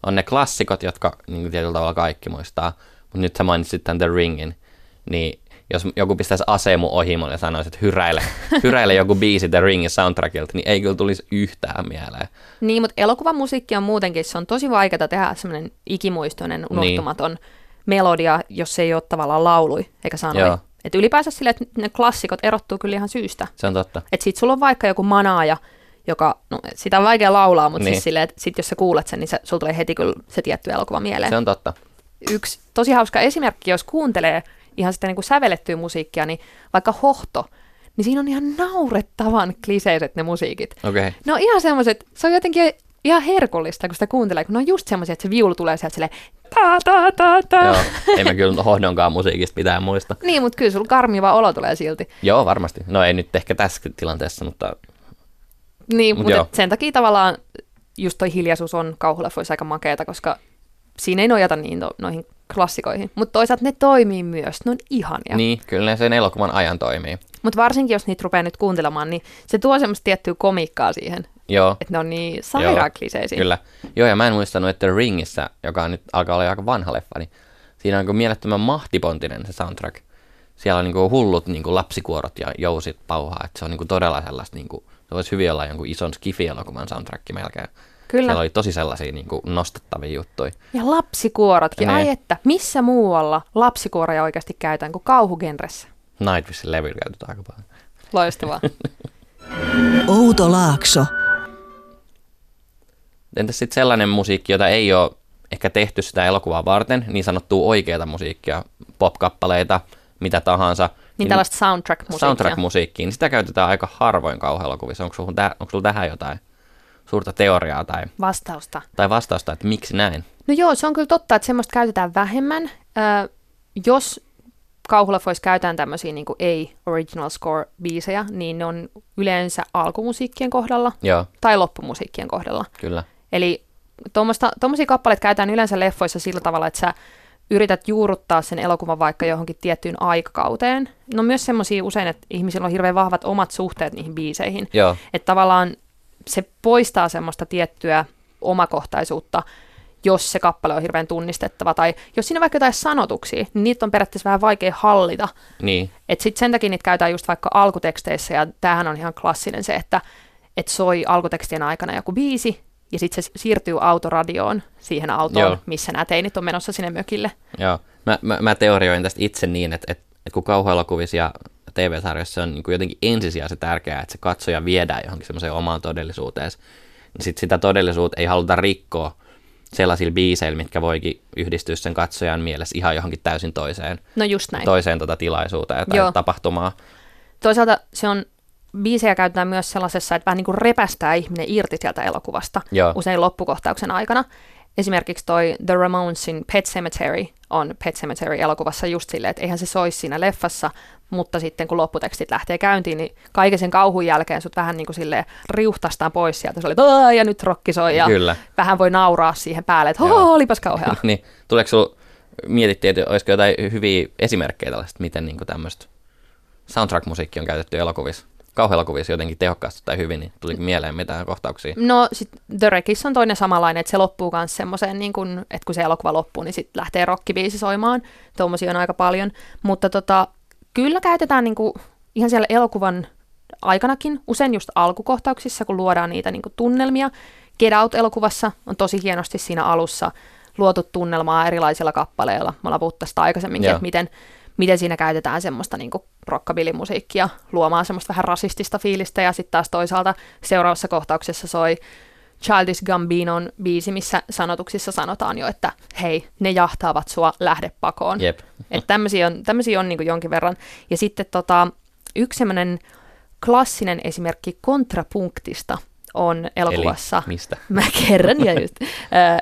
Speaker 4: On ne klassikot, jotka niin tietyllä tavalla kaikki muistaa. Mutta nyt sä mainitsit tämän The Ringin. Niin jos joku pistäisi aseen mun ohi mulle ja sanoisi, että hyräile, hyräile joku biisi The Ringin soundtrackilta, niin ei kyllä tulisi yhtään mieleen.
Speaker 3: Niin, mutta elokuvan musiikki on muutenkin, se on tosi vaikeaa tehdä semmoinen ikimuistoinen, unohtumaton melodia, jos se ei ole tavallaan laului eikä sanoi.
Speaker 4: Joo.
Speaker 3: Et ylipäänsä sille, että ne klassikot erottuu kyllä ihan syystä.
Speaker 4: Se on totta.
Speaker 3: Että sit sulla on vaikka joku manaaja, joka, no sitä on vaikea laulaa, mutta niin.
Speaker 4: Niin.
Speaker 3: siis silleen, että sit jos sä kuulet sen, niin se, sulla tulee heti kyllä se tietty elokuva mieleen.
Speaker 4: Se on totta.
Speaker 3: Yksi tosi hauska esimerkki, jos kuuntelee ihan sitä niin kuin sävellettyä musiikkia, niin vaikka hohto, niin siinä on ihan naurettavan kliseiset ne musiikit.
Speaker 4: Okei. Okay.
Speaker 3: No ihan semmoiset, se on jotenkin ihan herkullista, kun sitä kuuntelee, kun ne on just semmoisia, että se viulu tulee sieltä silleen ta ta ta ta.
Speaker 4: Joo, ei mä kyllä hohdonkaan musiikista pitää muista.
Speaker 3: Niin, mutta kyllä sulla karmiva olo tulee silti.
Speaker 4: Joo, varmasti. No ei nyt ehkä tässä tilanteessa, mutta
Speaker 3: Niin,
Speaker 4: Mut
Speaker 3: mutta sen takia tavallaan just toi hiljaisuus on kauhuleffoissa aika makeeta, koska siinä ei nojata niin no, noihin klassikoihin. Mutta toisaalta ne toimii myös, ne on ihania.
Speaker 4: niin, kyllä ne sen elokuvan ajan toimii.
Speaker 3: Mutta varsinkin jos niitä rupeaa nyt kuuntelemaan, niin se tuo semmoista tiettyä komiikkaa siihen,
Speaker 4: Joo,
Speaker 3: että ne on niin sairaan kliseisiä.
Speaker 4: kyllä. Joo, ja mä en muistanut, että The Ringissä, joka nyt alkaa olla aika vanha leffa, niin siinä on niin mielettömän mahtipontinen se soundtrack. Siellä on niin kuin hullut niin kuin lapsikuorot ja jousit pauhaa, että se on niin kuin todella sellaista, niin kuin, se voisi hyvin olla jonkun ison skifi-elokuvan soundtrack melkein.
Speaker 3: Kyllä.
Speaker 4: Siellä oli tosi sellaisia niin kuin nostattavia juttuja.
Speaker 3: Ja lapsikuorotkin.
Speaker 4: Ne.
Speaker 3: Ai että, missä muualla lapsikuoroja oikeasti käytetään kuin kauhugenressä?
Speaker 4: Nightwishin levyllä käytetään aika paljon.
Speaker 3: Loistavaa.
Speaker 1: Outo Laakso.
Speaker 4: Entäs sitten sellainen musiikki, jota ei ole ehkä tehty sitä elokuvaa varten, niin sanottua oikeata musiikkia, pop-kappaleita, mitä tahansa.
Speaker 3: Niin tällaista soundtrack-musiikkia.
Speaker 4: soundtrack-musiikkiin, niin sitä käytetään aika harvoin kauhuelokuvissa. Onko sulla, tä- onko sulla tähän jotain suurta teoriaa tai,
Speaker 3: Vastausta.
Speaker 4: tai vastausta, että miksi näin?
Speaker 3: No joo, se on kyllä totta, että semmoista käytetään vähemmän. Ö, jos kauhuleffoissa käytetään tämmöisiä niin ei-original score-biisejä, niin ne on yleensä alkumusiikkien kohdalla
Speaker 4: Joo,
Speaker 3: tai loppumusiikkien kohdalla.
Speaker 4: kyllä.
Speaker 3: Eli tuommoisia kappaleita käytetään yleensä leffoissa sillä tavalla, että sä yrität juurruttaa sen elokuvan vaikka johonkin tiettyyn aikakauteen. No myös semmoisia usein, että ihmisillä on hirveän vahvat omat suhteet niihin biiseihin.
Speaker 4: Joo,
Speaker 3: Että tavallaan se poistaa semmoista tiettyä omakohtaisuutta, jos se kappale on hirveän tunnistettava. Tai jos siinä on vaikka jotain sanotuksia, niin niitä on periaatteessa vähän vaikea hallita.
Speaker 4: niin,
Speaker 3: Että sitten sen takia niitä käytetään just vaikka alkuteksteissä, ja tämähän on ihan klassinen se, että et soi alkutekstien aikana joku biisi, ja sitten se siirtyy autoradioon siihen autoon,
Speaker 4: Joo.
Speaker 3: missä nämä teinit on menossa sinne mökille.
Speaker 4: joo. Mä, mä, mä teorioin tästä itse niin, että, että, että kun kauhuelokuvissa ja TV-sarjoissa on niin kuin jotenkin ensisijaisen tärkeää, että se katsoja viedään johonkin semmoiseen omaan todellisuuteen, niin sit sitä todellisuutta ei haluta rikkoa sellaisilla biiseillä, mitkä voikin yhdistyä sen katsojan mielessä ihan johonkin täysin toiseen,
Speaker 3: No just näin.
Speaker 4: toiseen tota tilaisuuteen tai
Speaker 3: Joo.
Speaker 4: tapahtumaan.
Speaker 3: Toisaalta se on, biisejä käytetään myös sellaisessa, että vähän niin kuin repästää ihminen irti sieltä elokuvasta
Speaker 4: Joo.
Speaker 3: usein loppukohtauksen aikana. Esimerkiksi toi The Ramonesin Pet Cemetery on Pet Cemetery-elokuvassa just silleen, että eihän se soisi siinä leffassa, mutta sitten kun lopputekstit lähtee käyntiin, niin kaiken sen kauhun jälkeen sut vähän niin kuin silleen riuhtastaan pois sieltä. Se oli, ja nyt rokki soi ja
Speaker 4: Kyllä.
Speaker 3: vähän voi nauraa siihen päälle, että olipas kauhea.
Speaker 4: niin, tuleeko sinulla, mietittiin, että olisiko jotain hyviä esimerkkejä tällaista, miten niin tämmöistä soundtrack-musiikki on käytetty elokuvissa, kauhuelokuvissa jotenkin tehokkaasti tai hyvin, niin tuliko mieleen mitään kohtauksia?
Speaker 3: No sit The Wreckissa on toinen samanlainen, että se loppuu myös semmoiseen, niin kun, että kun se elokuva loppuu, niin sitten lähtee rockibiisi soimaan. Tuommoisia on aika paljon. Mutta tota, kyllä käytetään niin kuin, ihan siellä elokuvan aikanakin, usein just alkukohtauksissa, kun luodaan niitä niin kuin tunnelmia. Get Out-elokuvassa on tosi hienosti siinä alussa luotu tunnelmaa erilaisilla kappaleilla. Me ollaan puhuttu tästä aikaisemminkin,
Speaker 4: Joo.
Speaker 3: että miten, miten siinä käytetään semmoista niin rockabilly-musiikkia luomaan semmoista vähän rasistista fiilistä, ja sitten taas toisaalta seuraavassa kohtauksessa soi Childish Gambinon biisi, missä sanotuksissa sanotaan jo, että hei, ne jahtaavat sua, lähde pakoon.
Speaker 4: Jep.
Speaker 3: Että tämmöisiä on, tämmöisiä on niin jonkin verran. Ja sitten tota, yksi semmoinen klassinen esimerkki kontrapunktista on elokuvassa,
Speaker 4: Eli mistä?
Speaker 3: mä kerron, ja just,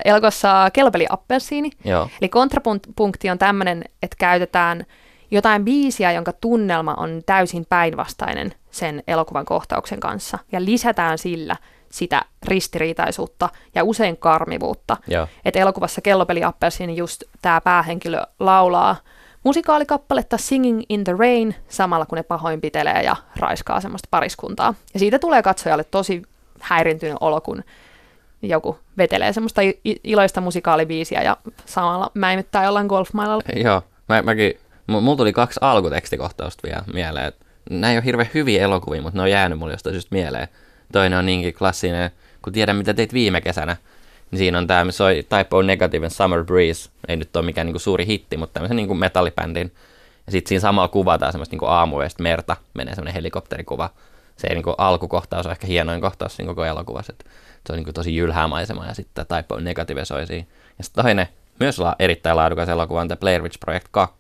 Speaker 3: elokuvassa Kellopeli Appelsiini.
Speaker 4: Joo,
Speaker 3: Eli kontrapunkti on tämmöinen, että käytetään jotain biisiä, jonka tunnelma on täysin päinvastainen sen elokuvan kohtauksen kanssa, ja lisätään sillä sitä ristiriitaisuutta ja usein karmivuutta.
Speaker 4: joo,
Speaker 3: Et elokuvassa Kellopeli Appelsiini just tämä päähenkilö laulaa musikaalikappaletta Singing in the Rain samalla kun ne pahoinpitelee ja raiskaa semmoista pariskuntaa. Ja siitä tulee katsojalle tosi häirintynyt olo, kun joku vetelee semmoista iloista musikaalibiisiä ja samalla mäimyttää jollain golfmailalla.
Speaker 4: joo. Mä, mäkin, mulla tuli kaksi alkutekstikohtausta vielä mieleen. Nämä ei ole hirveän hyviä elokuvia, mutta ne on jäänyt mulle jostain syystä mieleen. Toinen on niinkin klassinen, kun tiedän mitä teit viime kesänä, niin siinä on tämä, missä soi Type O Negative Summer Breeze. Ei nyt ole mikään niinku suuri hitti, mutta tämmöisen niinku metallibändin. Ja sitten siinä samalla kuvataan semmoista niinku aamuyöstä merta, menee semmoinen helikopterikuva. Se ei niinku alkukohtaus on ehkä hienoin kohtaus siinä koko elokuvassa. että se on niinku tosi jylhää maisema ja sitten Type O Negative soi siinä. Ja sitten toinen, myös la- erittäin laadukas elokuva on tämä Blair Witch Project 2,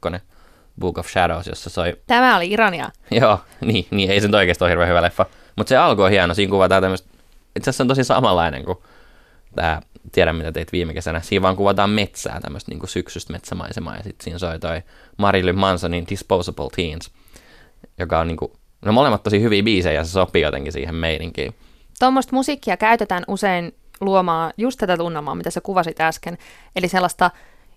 Speaker 4: Book of Shadows, jossa soi
Speaker 3: Tämä oli irania.
Speaker 4: Joo, niin, niin ei se nyt oikeasti ole hirveän hyvä leffa. Mutta se alku on hieno, siinä kuvataan tämmöistä, itse asiassa on tosi samanlainen kuin tämä Tiedän mitä teit viime kesänä. Siinä vaan kuvataan metsää, tämmöistä niin syksystä metsämaisemaa, ja sitten siinä soi toi Marilyn Mansonin Disposable Teens, joka on niin kuin, no molemmat tosi hyviä biisejä, ja se sopii jotenkin siihen meininkiin.
Speaker 3: Tuommoista musiikkia käytetään usein luomaan just tätä tunnelmaa, mitä sä kuvasit äsken. Eli sellaista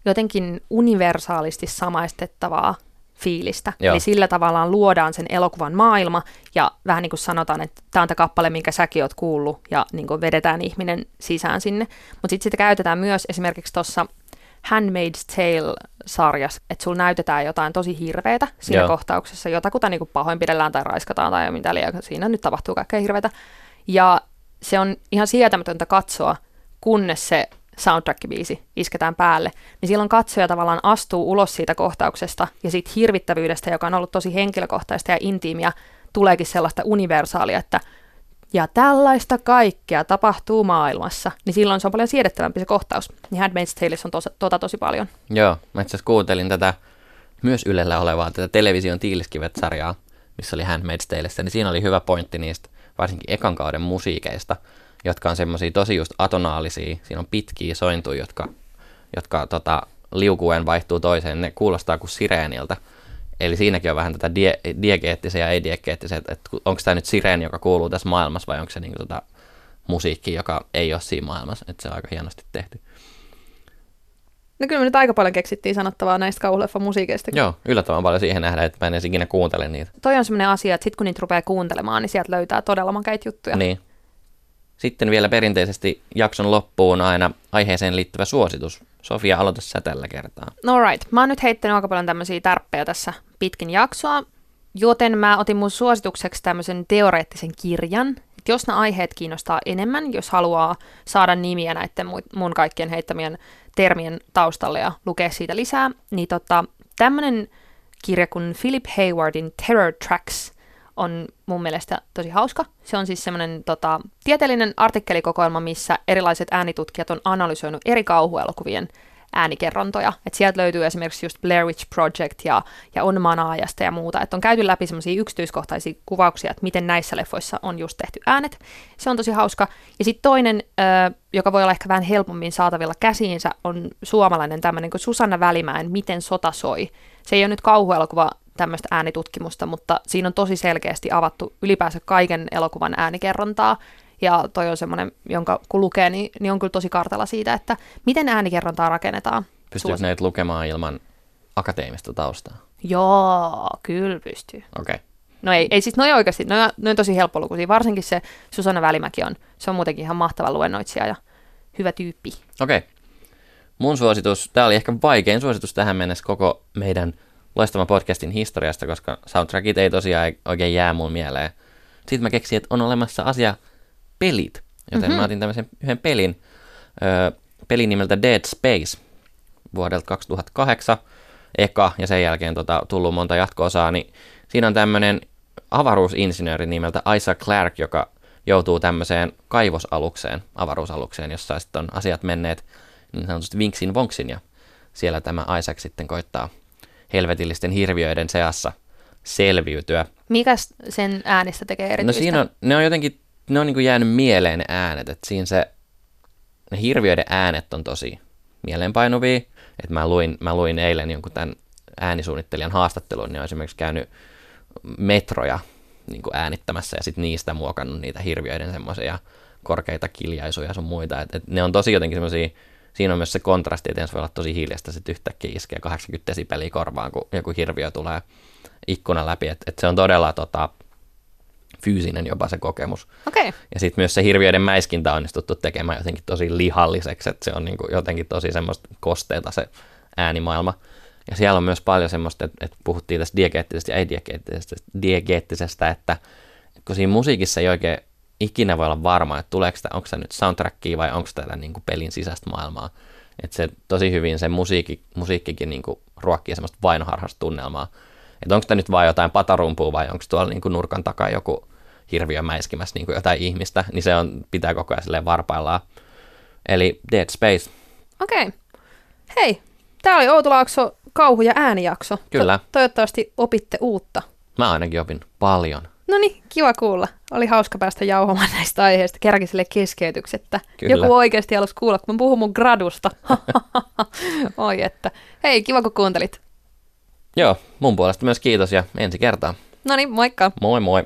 Speaker 3: jotenkin universaalisti samaistettavaa fiilistä.
Speaker 4: Joo.
Speaker 3: Eli sillä tavallaan luodaan sen elokuvan maailma ja vähän niin kuin sanotaan, että tämä on tämä kappale, minkä säkin oot kuullut ja niin kuin vedetään ihminen sisään sinne. Mutta sitten sitä käytetään myös esimerkiksi tuossa Handmaid's Tale-sarjassa, että sulla näytetään jotain tosi hirveätä siinä
Speaker 4: Joo.
Speaker 3: kohtauksessa, jotakuta niin kuin pahoinpidellään tai raiskataan tai mitä liian, siinä nyt tapahtuu kaikkea hirveätä. Ja se on ihan sietämätöntä katsoa, kunnes se soundtrack-biisi isketään päälle, niin silloin katsoja tavallaan astuu ulos siitä kohtauksesta ja siitä hirvittävyydestä, joka on ollut tosi henkilökohtaista ja intiimiä, tuleekin sellaista universaalia, että ja tällaista kaikkea tapahtuu maailmassa, niin silloin se on paljon siedettävämpi se kohtaus. Niin Handmaid's Taleissa on tos, tota tosi paljon.
Speaker 4: Joo, mä itse asiassa kuuntelin tätä myös Ylellä olevaa tätä television Tiiliskivet-sarjaa, missä oli Handmaid's Taleista, niin siinä oli hyvä pointti niistä varsinkin ekan kauden musiikeista, jotka on semmoisia tosi just atonaalisia, siinä on pitkiä sointuja, jotka, jotka tota, liukuen vaihtuu toiseen, ne kuulostaa kuin sireeniltä. Eli siinäkin on vähän tätä die, diegeettisiä ja ei-diegeettisiä, että, että onko tämä nyt sireeni, joka kuuluu tässä maailmassa vai onko se niinku tota musiikki, joka ei ole siinä maailmassa, että se on aika hienosti tehty.
Speaker 3: No kyllä me nyt aika paljon keksittiin sanottavaa näistä kauhuleffan musiikeista.
Speaker 4: Joo, yllättävän paljon siihen nähdä, että mä en edes ikinä kuuntele niitä.
Speaker 3: Toi on semmoinen asia, että sit kun niitä rupeaa kuuntelemaan, niin sieltä löytää todella makeita juttuja.
Speaker 4: Niin. Sitten vielä perinteisesti jakson loppuun aina aiheeseen liittyvä suositus. Sofia, aloita sä tällä kertaa.
Speaker 3: No right. Mä oon nyt heittänyt aika paljon tämmöisiä tärppejä tässä pitkin jaksoa, joten mä otin mun suositukseksi tämmöisen teoreettisen kirjan. Et jos nämä aiheet kiinnostaa enemmän, jos haluaa saada nimiä näiden mun kaikkien heittämien termien taustalle ja lukea siitä lisää, niin tota, tämmöinen kirja kuin Philip Haywardin Terror Tracks on mun mielestä tosi hauska. Se on siis semmoinen tota, tieteellinen artikkelikokoelma, missä erilaiset äänitutkijat on analysoinut eri kauhuelokuvien äänikerrontoja. Et sieltä löytyy esimerkiksi just Blair Witch Project ja, ja On Manaajasta ja muuta. Et on käyty läpi semmoisia yksityiskohtaisia kuvauksia, että miten näissä leffoissa on just tehty äänet. Se on tosi hauska. Ja sitten toinen, ö, joka voi olla ehkä vähän helpommin saatavilla käsiinsä, on suomalainen tämmöinen kuin Susanna Välimäen Miten sota soi. Se ei ole nyt kauhuelokuva tämmöistä äänitutkimusta, mutta siinä on tosi selkeästi avattu ylipäänsä kaiken elokuvan äänikerrontaa. Ja toi on semmoinen, jonka kun lukee, niin, niin on kyllä tosi kartalla siitä, että miten äänikerrontaa rakennetaan.
Speaker 4: Pystyykö näitä lukemaan ilman akateemista taustaa?
Speaker 3: Joo, kyllä pystyy.
Speaker 4: Okei. Okay.
Speaker 3: No ei, ei siis, no ei oikeasti, no, no on tosi helppolukuisia, varsinkin se Susanna Välimäki on, se on muutenkin ihan mahtava luennoitsija ja hyvä tyyppi.
Speaker 4: Okei. Okay. Mun suositus, tämä oli ehkä vaikein suositus tähän mennessä koko meidän loistavan podcastin historiasta, koska soundtrackit ei tosiaan oikein jää mun mieleen. Sitten mä keksin, että on olemassa asia pelit, joten mm-hmm. mä otin tämmöisen yhden pelin, ö, pelin nimeltä Dead Space vuodelta 2008, eka, ja sen jälkeen tota, tullut monta jatko-osaa, niin siinä on tämmöinen avaruusinsinööri nimeltä Isaac Clark, joka joutuu tämmöiseen kaivosalukseen, avaruusalukseen, jossa sitten on asiat menneet niin sanotusti vinksin vonksin, ja siellä tämä Isaac sitten koittaa helvetillisten hirviöiden seassa selviytyä.
Speaker 3: Mikä sen äänestä tekee erityistä?
Speaker 4: No siinä on, ne on jotenkin, ne on niin kuin jäänyt mieleen ne äänet, että siinä se, ne hirviöiden äänet on tosi mieleenpainuvia. Että mä luin, mä luin eilen jonkun tämän äänisuunnittelijan haastattelun, niin on esimerkiksi käynyt metroja niin kuin äänittämässä ja sitten niistä muokannut niitä hirviöiden semmoisia korkeita kiljaisuja sun muita. Et, et ne on tosi jotenkin semmoisia siinä on myös se kontrasti, että ensin voi olla tosi hiljasta, sitten yhtäkkiä iskee 80 desibeliä korvaan, kun joku hirviö tulee ikkunan läpi, että et se on todella tota, fyysinen jopa se kokemus.
Speaker 3: Okay.
Speaker 4: Ja sitten myös se hirviöiden mäiskintä on onnistuttu tekemään jotenkin tosi lihalliseksi, että se on niinku jotenkin tosi semmoista kosteita se äänimaailma. Ja siellä on myös paljon semmoista, että, että puhuttiin tästä diegeettisestä ja ei-diegeettisestä, diegeettisestä, että kun siinä musiikissa ei oikein ikinä voi olla varma, että tuleeko sitä, onko se nyt soundtrackia vai onko tämä niin kuin pelin sisäistä maailmaa. Että se tosi hyvin se musiikki, musiikkikin niin kuin ruokkii semmoista vainoharhasta tunnelmaa. Että onko tämä nyt vain jotain patarumpua vai onko tuolla niin kuin nurkan takaa joku hirviö mäiskimässä niin kuin jotain ihmistä, niin se on, pitää koko ajan silleen varpaillaan. Eli Dead Space.
Speaker 3: Okei. Okay. Hei, tämä oli Outolaakso kauhu- ja äänijakso.
Speaker 4: Kyllä. To-
Speaker 3: toivottavasti opitte uutta.
Speaker 4: Mä ainakin opin paljon.
Speaker 3: No niin, kiva kuulla. Oli hauska päästä jauhamaan näistä aiheista kerrankin sille keskeytyksettä.
Speaker 4: Kyllä.
Speaker 3: Joku oikeasti halusi kuulla, kun mä puhun mun gradusta. Oi että. Hei, kiva kun kuuntelit.
Speaker 4: Joo, mun puolesta myös kiitos ja ensi kertaa.
Speaker 3: No niin, moikka.
Speaker 4: Moi moi.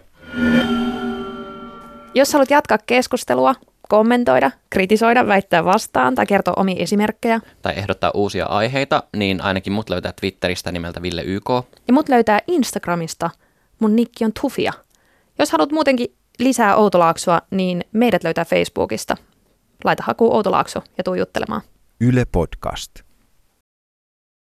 Speaker 3: Jos haluat jatkaa keskustelua, kommentoida, kritisoida, väittää vastaan tai kertoa omia esimerkkejä.
Speaker 4: Tai ehdottaa uusia aiheita, niin ainakin mut löytää Twitteristä nimeltä Ville YK.
Speaker 3: Ja mut löytää Instagramista. Mun nikki on Tufia. Jos haluat muutenkin lisää Outolaaksoa, niin meidät löytää Facebookista. Laita haku Outolaakso ja tuu juttelemaan.
Speaker 2: Yle Podcast.